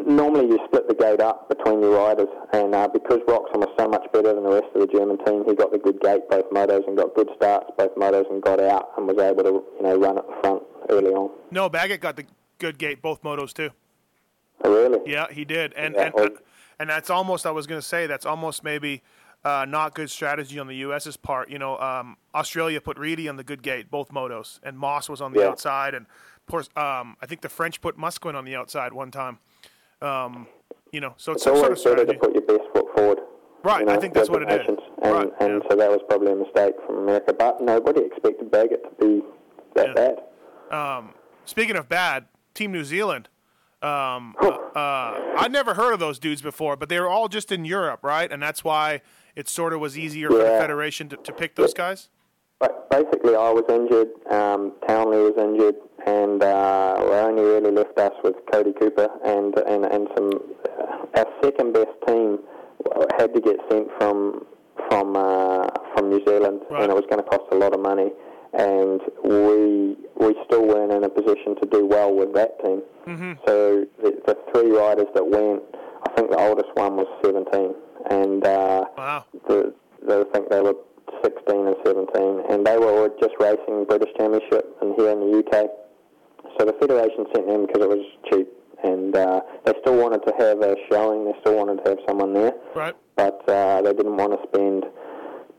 Normally, you split the gate up between your riders, and uh, because Roczen was so much better than the rest of the German team, he got the good gate both motos and got good starts both motos and got out and was able to you know run at the front early on. No, Baggett got the good gate both motos too. Oh, really? Yeah, he did, and Yeah, and well- and that's almost I was going to say that's almost maybe uh, not good strategy on the U.S.'s part. You know, um, Australia put Reedy on the good gate, both motos, and Moss was on the Yeah. outside, and um, I think the French put Musquin on the outside one time. Um, you know, so it's It's always sort of better to put your best foot forward. Right, you know, I think that's what it is. And, Right, and yeah. so that was probably a mistake from America. But nobody expected Baggett to be that Yeah. bad. Speaking of bad, Team New Zealand. Um, uh, uh, I'd never heard of those dudes before, but they were all just in Europe, right? And that's why it sort of was easier for the federation to, to pick those guys. But basically, I was injured. Um, Townley was injured, and uh, we only really left us with Cody Cooper and and and some. Uh, our second best team had to get sent from from uh, from New Zealand, Right. and it was going to cost a lot of money. And we we still weren't in a position to do well with that team. Mm-hmm. So the, the three riders that went, I think the oldest one was 17, and uh, Wow. the, the, I think they were 16 and 17, and they were just racing British Championship and here in the UK. So the federation sent them because it was cheap, and uh, they still wanted to have a showing. They still wanted to have someone there, Right. but uh, they didn't want to spend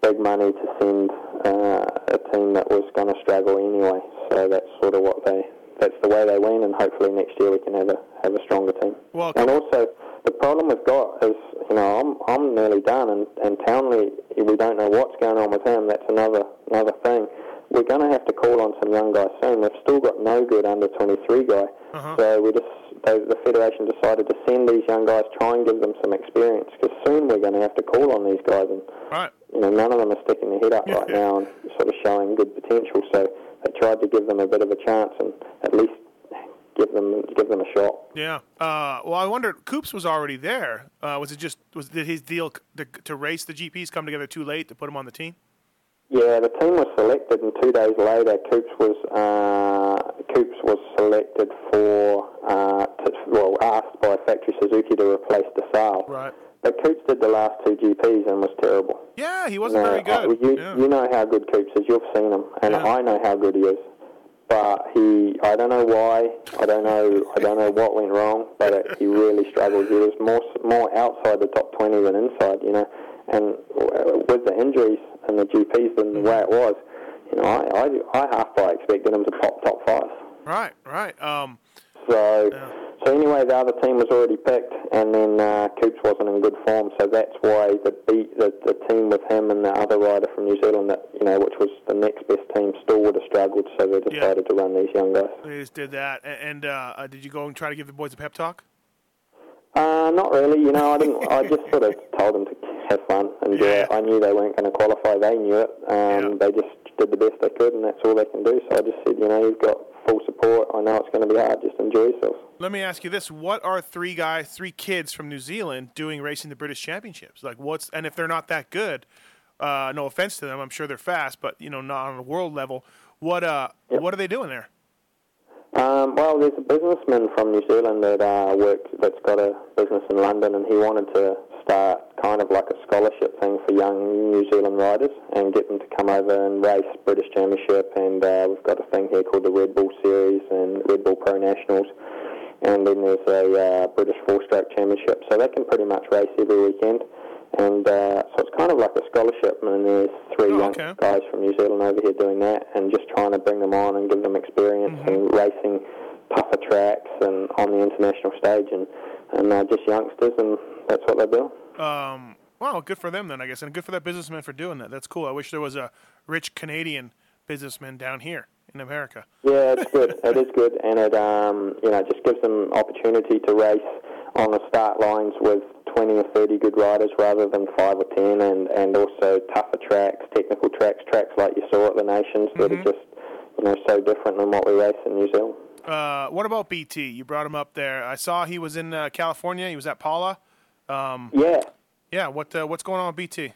big money to send uh, a team that was going to struggle anyway. So that's sort of what they. That's the way they went, and hopefully next year we can have a have a stronger team. Well, and also the problem we've got is, you know, I'm I'm nearly done, and and Townley, we don't know what's going on with him. That's another another thing. We're going to have to call on some young guys soon. They've still got no good under 23 guy. Uh-huh. So we just they, the federation decided to send these young guys, try and give them some experience, because soon we're going to have to call on these guys, and Right. you know none of them are sticking their head up Yeah. right now and sort of showing good potential. So they tried to give them a bit of a chance and at least give them give them a shot. Yeah. Uh, well, I wondered. Coops was already there. Uh, was it just was did his deal to, to race the GPs come together too late to put him on the team? Yeah, the team was selected, and two days later, Coops was uh, Coops was selected for uh, to, well asked by Factory Suzuki to replace Desalle. Right. But Coops did the last two GPs and was terrible. Yeah, he wasn't No, very I- good. you, yeah. you know how good Coops is. You've seen him, and Yeah. I know how good he is. but he, I don't know why, I don't know, I don't know what went wrong, but it, he really struggled. He was more more outside the top 20 than inside, you know, and uh, with the injuries and the GPs than the way it was, you know, I, I, I half by expected him to pop top five. Right, right. Um, So, so anyway, the other team was already picked, and then uh, Coops wasn't in good form, so that's why the beat the, the team with him and the other rider from New Zealand, that you know, which was the next best team, still would have struggled. So they decided to run these young guys. they just did that. And uh, uh, did you go and try to give the boys a pep talk? Uh, not really. You know, I didn't. I just sort of told them to have fun and Yeah. I knew they weren't going to qualify. They knew it. Um, They just did the best they could, and that's all they can do. So I just said, you know, you've got full support. I know it's going to be hard. Just enjoy yourselves. Let me ask you this: What are three guys, three kids from New Zealand doing racing the British Championships? Like, what's and if they're not that good, uh, no offense to them, I'm sure they're fast, but you know, not on a world level. What uh, what are they doing there? Um, well, there's a businessman from New Zealand that uh, works that's got a business in London, and he wanted to start kind of like a scholarship thing for young New Zealand riders and get them to come over and race British Championship. And uh, we've got a thing here called the Red Bull Series and Red Bull Pro Nationals, and then there's a uh, British Four-Stroke Championship. So they can pretty much race every weekend. And uh, so it's kind of like a scholarship, and there's three Oh, young okay. guys from New Zealand over here doing that, and just trying to bring them on and give them experience Mm-hmm. and racing tougher tracks and on the international stage, and and uh, just youngsters, and that's what they do. Um, well, good for them then, I guess, and good for that businessman for doing that. That's cool. I wish there was a rich Canadian businessman down here in America. Yeah, it's good. it is good, and it um, you know just gives them opportunity to race on the start lines with 20 or 30 good riders rather than five or 10, and and also tougher tracks, technical tracks, tracks like you saw at the Nations that are just you know so different than what we race in New Zealand. Uh, what about BT? You brought him up there. I saw he was in uh, California. He was at Pala. Um, Yeah. yeah. What uh, what's going on with BT?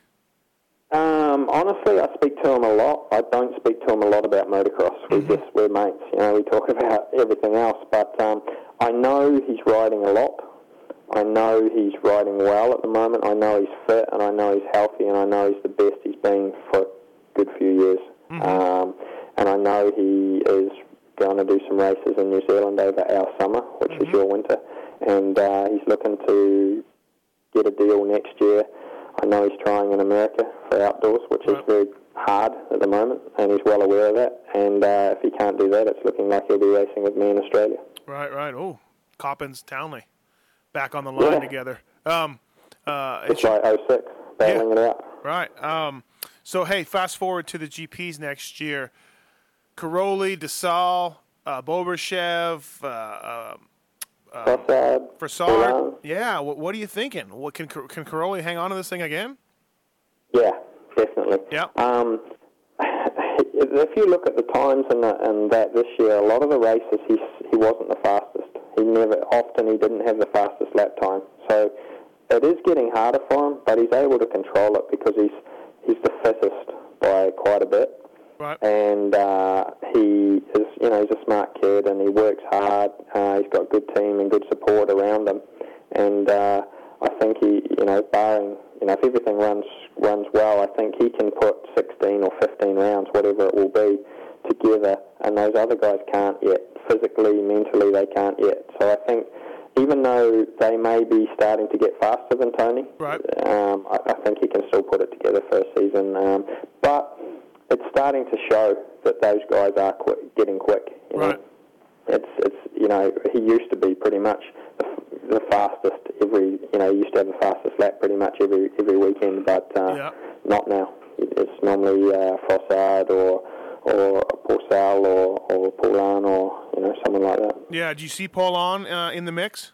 Um, honestly, I speak to him a lot. I don't speak to him a lot about motocross. We just we're mates. You know, we talk about everything else. But um, I know he's riding a lot. I know he's riding well at the moment. I know he's fit, and I know he's healthy, and I know he's the best he's been for a good few years. Um, and I know he is going to do some races in New Zealand over our summer, which is your winter. And uh, he's looking to get a deal next year. I know he's trying in America for outdoors, which is very hard at the moment, and he's well aware of that. And uh, if he can't do that, it's looking like he'll be racing with me in Australia. Right, right. Oh, Coppins Townley, back on the line Yeah. together. Um, uh, it It's like 06, battling it out. Right. Um, so hey, fast forward to the GPs next year. Cairoli, Desalle, uh, Bobryshev, uh, uh, Frossard, Frossard. Paulin. Yeah. What, what are you thinking? What can can Cairoli hang on to this thing again? Yeah, definitely. Yeah. Um, if you look at the times and, the, and that this year, a lot of the races he he wasn't the fastest. He never often he didn't have the fastest lap time. So it is getting harder for him, but he's able to control it because he's he's the fittest by quite a bit. Right. And uh, he is, you know, he's a smart kid and he works hard. Uh, he's got a good team and good support around him. And uh, I think he, you know, barring, you know, if everything runs runs well, I think he can put 16 or 15 rounds, whatever it will be, together. And those other guys can't yet. Physically, mentally, they can't yet. So I think even though they may be starting to get faster than Tony, Right. um, I, I think he can still put it together for a season. Um, but it's starting to show that those guys are quick, getting quick. You know? Right. It's it's you know he used to be pretty much the, the fastest every you know he used to have the fastest lap pretty much every every weekend, but uh, Yeah. not now. It's normally uh, Frossard or or Pourcel or or Paulin or you know someone like that. Yeah. Do you see Paulin uh, in the mix?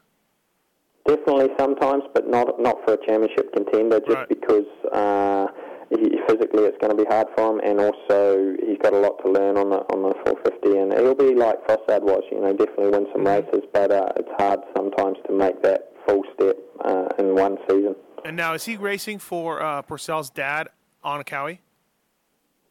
Definitely sometimes, but not not for a championship contender, just Right. because uh, he, physically it's going to be hard for him, and also he's got a lot to learn on the on the 450, and he'll be like Frossard was, you know, definitely win some races, but uh, it's hard sometimes to make that full step uh, in one season. And now is he racing for uh, Pourcel's dad on a Kawi?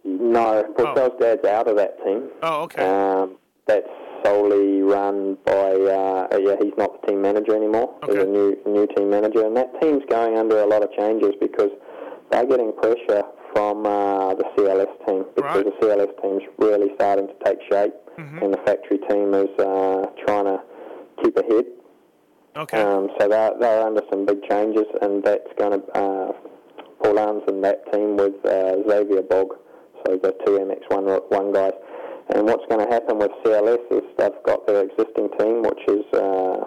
No, Pourcel's dad's out of that team. Oh, okay. Um, that's solely run by uh, yeah. He's not the team manager anymore. Okay. There's a new new team manager, and that team's going under a lot of changes because they're getting pressure from uh, the CLS team because Right. the CLS team's really starting to take shape, Mm-hmm. and the factory team is uh, trying to keep ahead. Okay. Um, so they're, they're under some big changes, and that's going to uh, Paul Arns and that team with uh, Xavier Boog, so the two MX1 one guys. And what's going to happen with CLS is they've got their existing team, which is uh,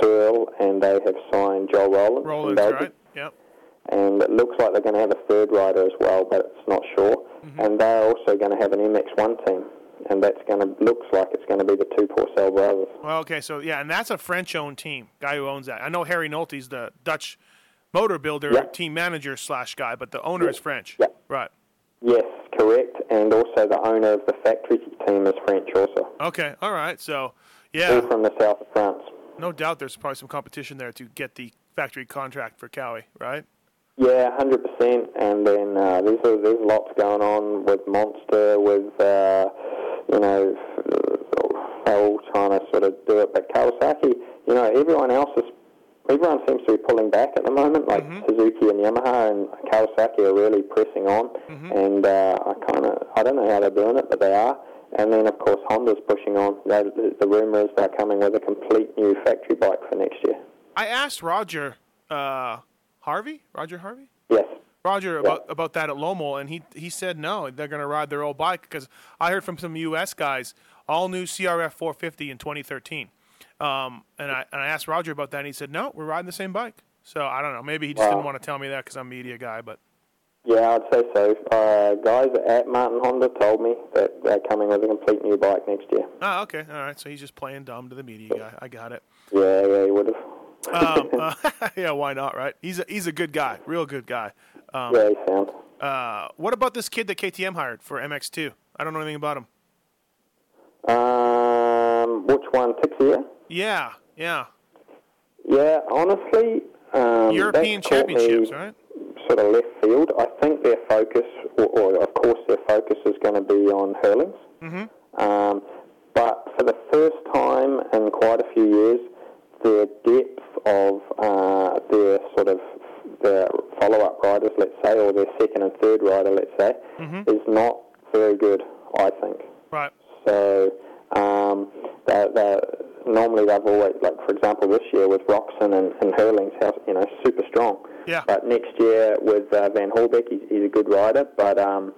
Searle, and they have signed Joel Rowland. Rollins, right? Yep. And it looks like they're going to have a third rider as well, but it's not sure. Mm-hmm. And they're also going to have an MX1 team, and that's going to looks like it's going to be the two Pourcel brothers. Well, okay, so yeah, and that's a French-owned team. Guy who owns that. I know Harry Nolte's the Dutch motor builder, Yeah. team manager slash guy, but the owner is French. Yeah. Right. Yes, correct. And also the owner of the factory team is French, also, Okay. All right. So, all yeah, from the south of France. no doubt there's probably some competition there to get the factory contract for Kawi, right? Yeah, hundred percent. And then uh, there's a, there's lots going on with Monster, with uh, you know, they're all trying to sort of do it. But Kawasaki, you know, everyone else is everyone seems to be pulling back at the moment. Like Suzuki and Yamaha and Kawasaki are really pressing on. And uh, I kind of I don't know how they're doing it, but they are. And then of course Honda's pushing on. They, the, the is they're coming with a complete new factory bike for next year. I asked Roger uh, Harvey, Roger Harvey, Yes. Roger about about that at Lommel, and he he said no, they're going to ride their old bike because I heard from some U.S. guys all new CRF 450 in 2013, um, and I and I asked Roger about that, and he said no, we're riding the same bike. So I don't know, maybe he just Wow. didn't want to tell me that because I'm a media guy, but Yeah, I'd say so. Uh, guys at Martin Honda told me that they're coming with a complete new bike next year. oh, okay, all right. So he's just playing dumb to the media guy. I got it. Yeah, yeah, he would have. Um, uh, yeah, why not, right? He's a he's a good guy, real good guy. Um, yeah, sound. uh, what about this kid that KTM hired for MX2? I don't know anything about him. Um, which one? Texier? Yeah, yeah. Yeah, honestly, um, European that's caught me championships, right? Sort of left field. I think their focus, or, or of course, their focus is going to be on Herlings. Mm-hmm. Um, but for the first time in quite a few years, their depth of uh, their sort of their follow-up riders, let's say, or their second and third rider, let's say, Mm-hmm. is not very good. I think. Right. So um, they're, they're, normally they've always, like for example, this year with Roczen and, and Herlings, you know, super strong. Yeah. But next year with uh, Van Horebeek, he's, he's a good rider, but um,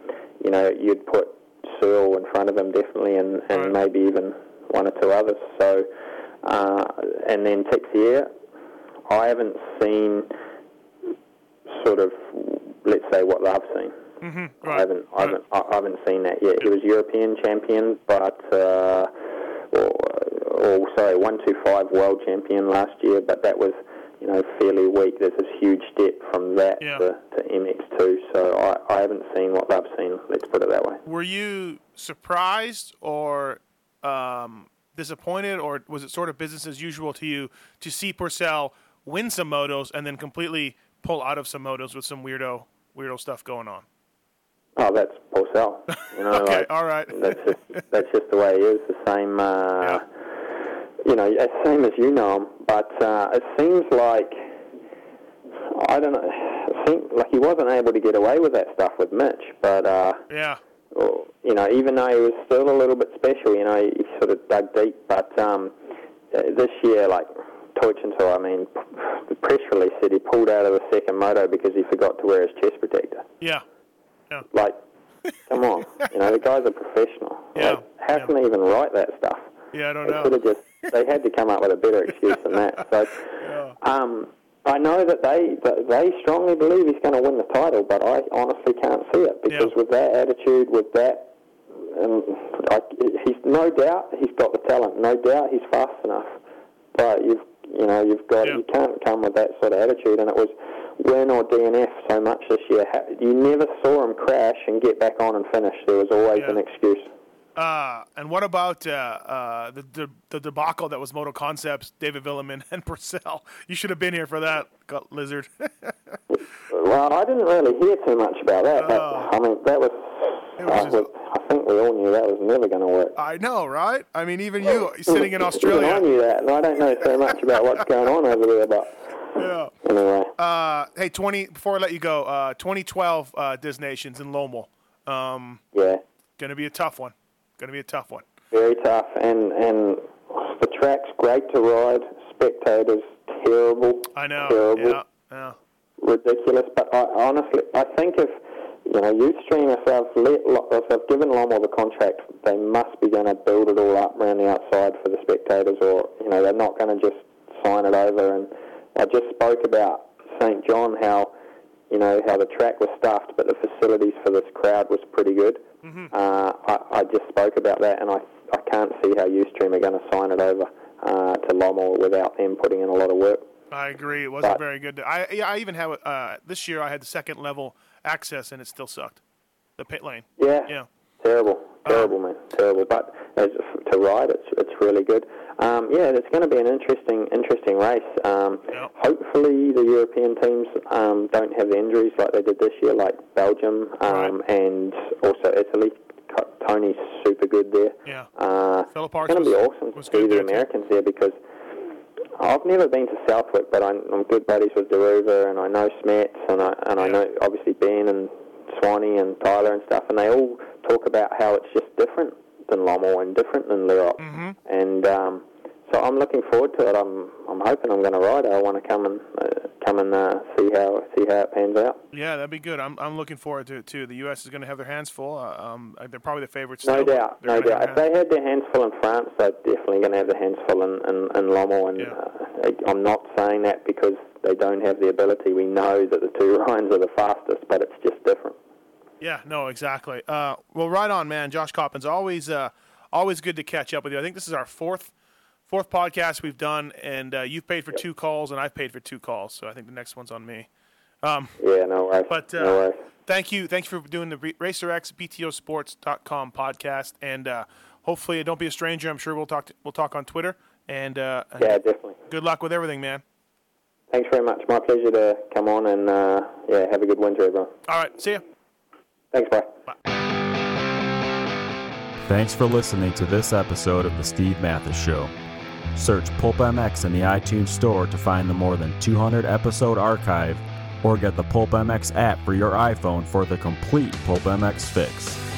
you know, you'd put Searle in front of him definitely, and, and Right. maybe even one or two others. So, uh, and then Texier, I haven't seen sort of, let's say, what they've seen. Mm-hmm. I haven't, I haven't, I haven't seen that yet. He was European champion, but uh, or, or sorry, one two five world champion last year, but that was you know fairly weak. There's this huge step from that Yeah. to, to MX2. So I, I haven't seen what they've seen. Let's put it that way. Were you surprised or um, disappointed, or was it sort of business as usual to you to see Pourcel win some motos and then completely pull out of some motos with some weirdo weirdo stuff going on? Oh, that's Pourcel. You know, Okay, like, all right. That's just that's just the way he is. The same. Uh, Yeah. You know, as same as you know him, but uh, it seems like I don't know. It seems like he wasn't able to get away with that stuff with Mitch, but uh, Yeah. Or, you know, even though he was still a little bit special, you know, he sort of dug deep. But um, uh, this year, like Teutschenthal, I mean, the press release said he pulled out of the second moto because he forgot to wear his chest protector. Yeah. yeah. Like, come on, you know, the guy's a professional. Yeah, Like, how can they even write that stuff? Yeah, I don't They know. have just. They had to come up with a better excuse than that. So, um, I know that they that they strongly believe he's going to win the title, but I honestly can't see it because Yeah. with that attitude, with that, um, I, he's no doubt he's got the talent. No doubt he's fast enough, but you've you know you've got Yeah. you can't come with that sort of attitude. And it was win or DNF so much this year. You never saw him crash and get back on and finish. There was always Yeah. an excuse. Uh, and what about uh, uh, the, the the debacle that was Moto Concepts, David Vuillemin, and Pourcel? You should have been here for that, Lizard. Well, I didn't really hear too much about that, but Oh. I mean that was. was I, just- I think we all knew that was never going to work. I know, right? I mean, even you sitting in Even I Australia. knew that, and I don't know so much about what's going on over there, but Yeah. Anyway, Uh, hey, 20. Before I let you go, uh, 2012 uh, Des Nations in Lowell. Um, yeah, gonna be a tough one. Gonna be a tough one. very tough, and and the track's great to ride. Spectators terrible. I know. Terrible. Yeah. Yeah. ridiculous. But I honestly, I think if you know Youthstream, if they've let, if they've given Longmore the contract, they must be going to build it all up around the outside for the spectators, or you know they're not going to just sign it over. And I just spoke about St John, how you know how the track was stuffed, but the facilities for this crowd was pretty good. Uh, I, I just spoke about that, and I I can't see how Youthstream are going to sign it over uh, to Longmore without them putting in a lot of work. I agree. It wasn't But- very good. I yeah, I even have uh, this year. I had the second level access, and it still sucked. The pit lane. Yeah. Yeah. Terrible, terrible, man, terrible. But as to ride, it's it's really good. Um, yeah, it's going to be an interesting interesting race. Um, Yep. Hopefully, the European teams um, don't have the injuries like they did this year, like Belgium um, and also Italy. Tony's super good there. Yeah. Uh, Philip it's Parks going to be awesome to see the there, too. Americans there because I've never been to Southwick, but I'm, I'm good buddies with De Reuver, and I know Smets, and I and I know obviously Ben and Swanee and Tyler and stuff, and they all talk about how it's just different than Lommel and different than Lierop, Mm-hmm. and um, so I'm looking forward to it. I'm I'm hoping I'm going to ride. it. I want to come and uh, come and uh, see how see how it pans out. Yeah, that'd be good. I'm I'm looking forward to it too. The U.S. is going to have their hands full. Uh, um, they're probably the favorites. No still, doubt, they're no doubt. If they had their hands full in France, they're definitely going to have their hands full in, in, in Lommel. And Yeah. uh, I'm not saying that because they don't have the ability. We know that the two Ryans are the fastest, but it's just different. Yeah, no, exactly. Uh, well, right on, man. Josh Coppins, always, uh, always good to catch up with you. I think this is our fourth, fourth podcast we've done, and uh, you've paid for two calls, and I've paid for two calls. So I think the next one's on me. Yeah, no worries. But uh, no worries. thank you, thank you for doing the Re- RacerX BTOsports.com podcast, and uh, hopefully, don't be a stranger. I'm sure we'll talk. To, we'll talk on Twitter, and, uh, Yeah, definitely. good luck with everything, man. Thanks very much. My pleasure to come on and uh, yeah, have a good winter, everyone. All right, see you. Thanks, bye. Thanks for listening to this episode of The Steve Matthes Show. Search Pulp MX in the iTunes Store to find the more than 200 episode archive or get the Pulp MX app for your iPhone for the complete Pulp MX fix.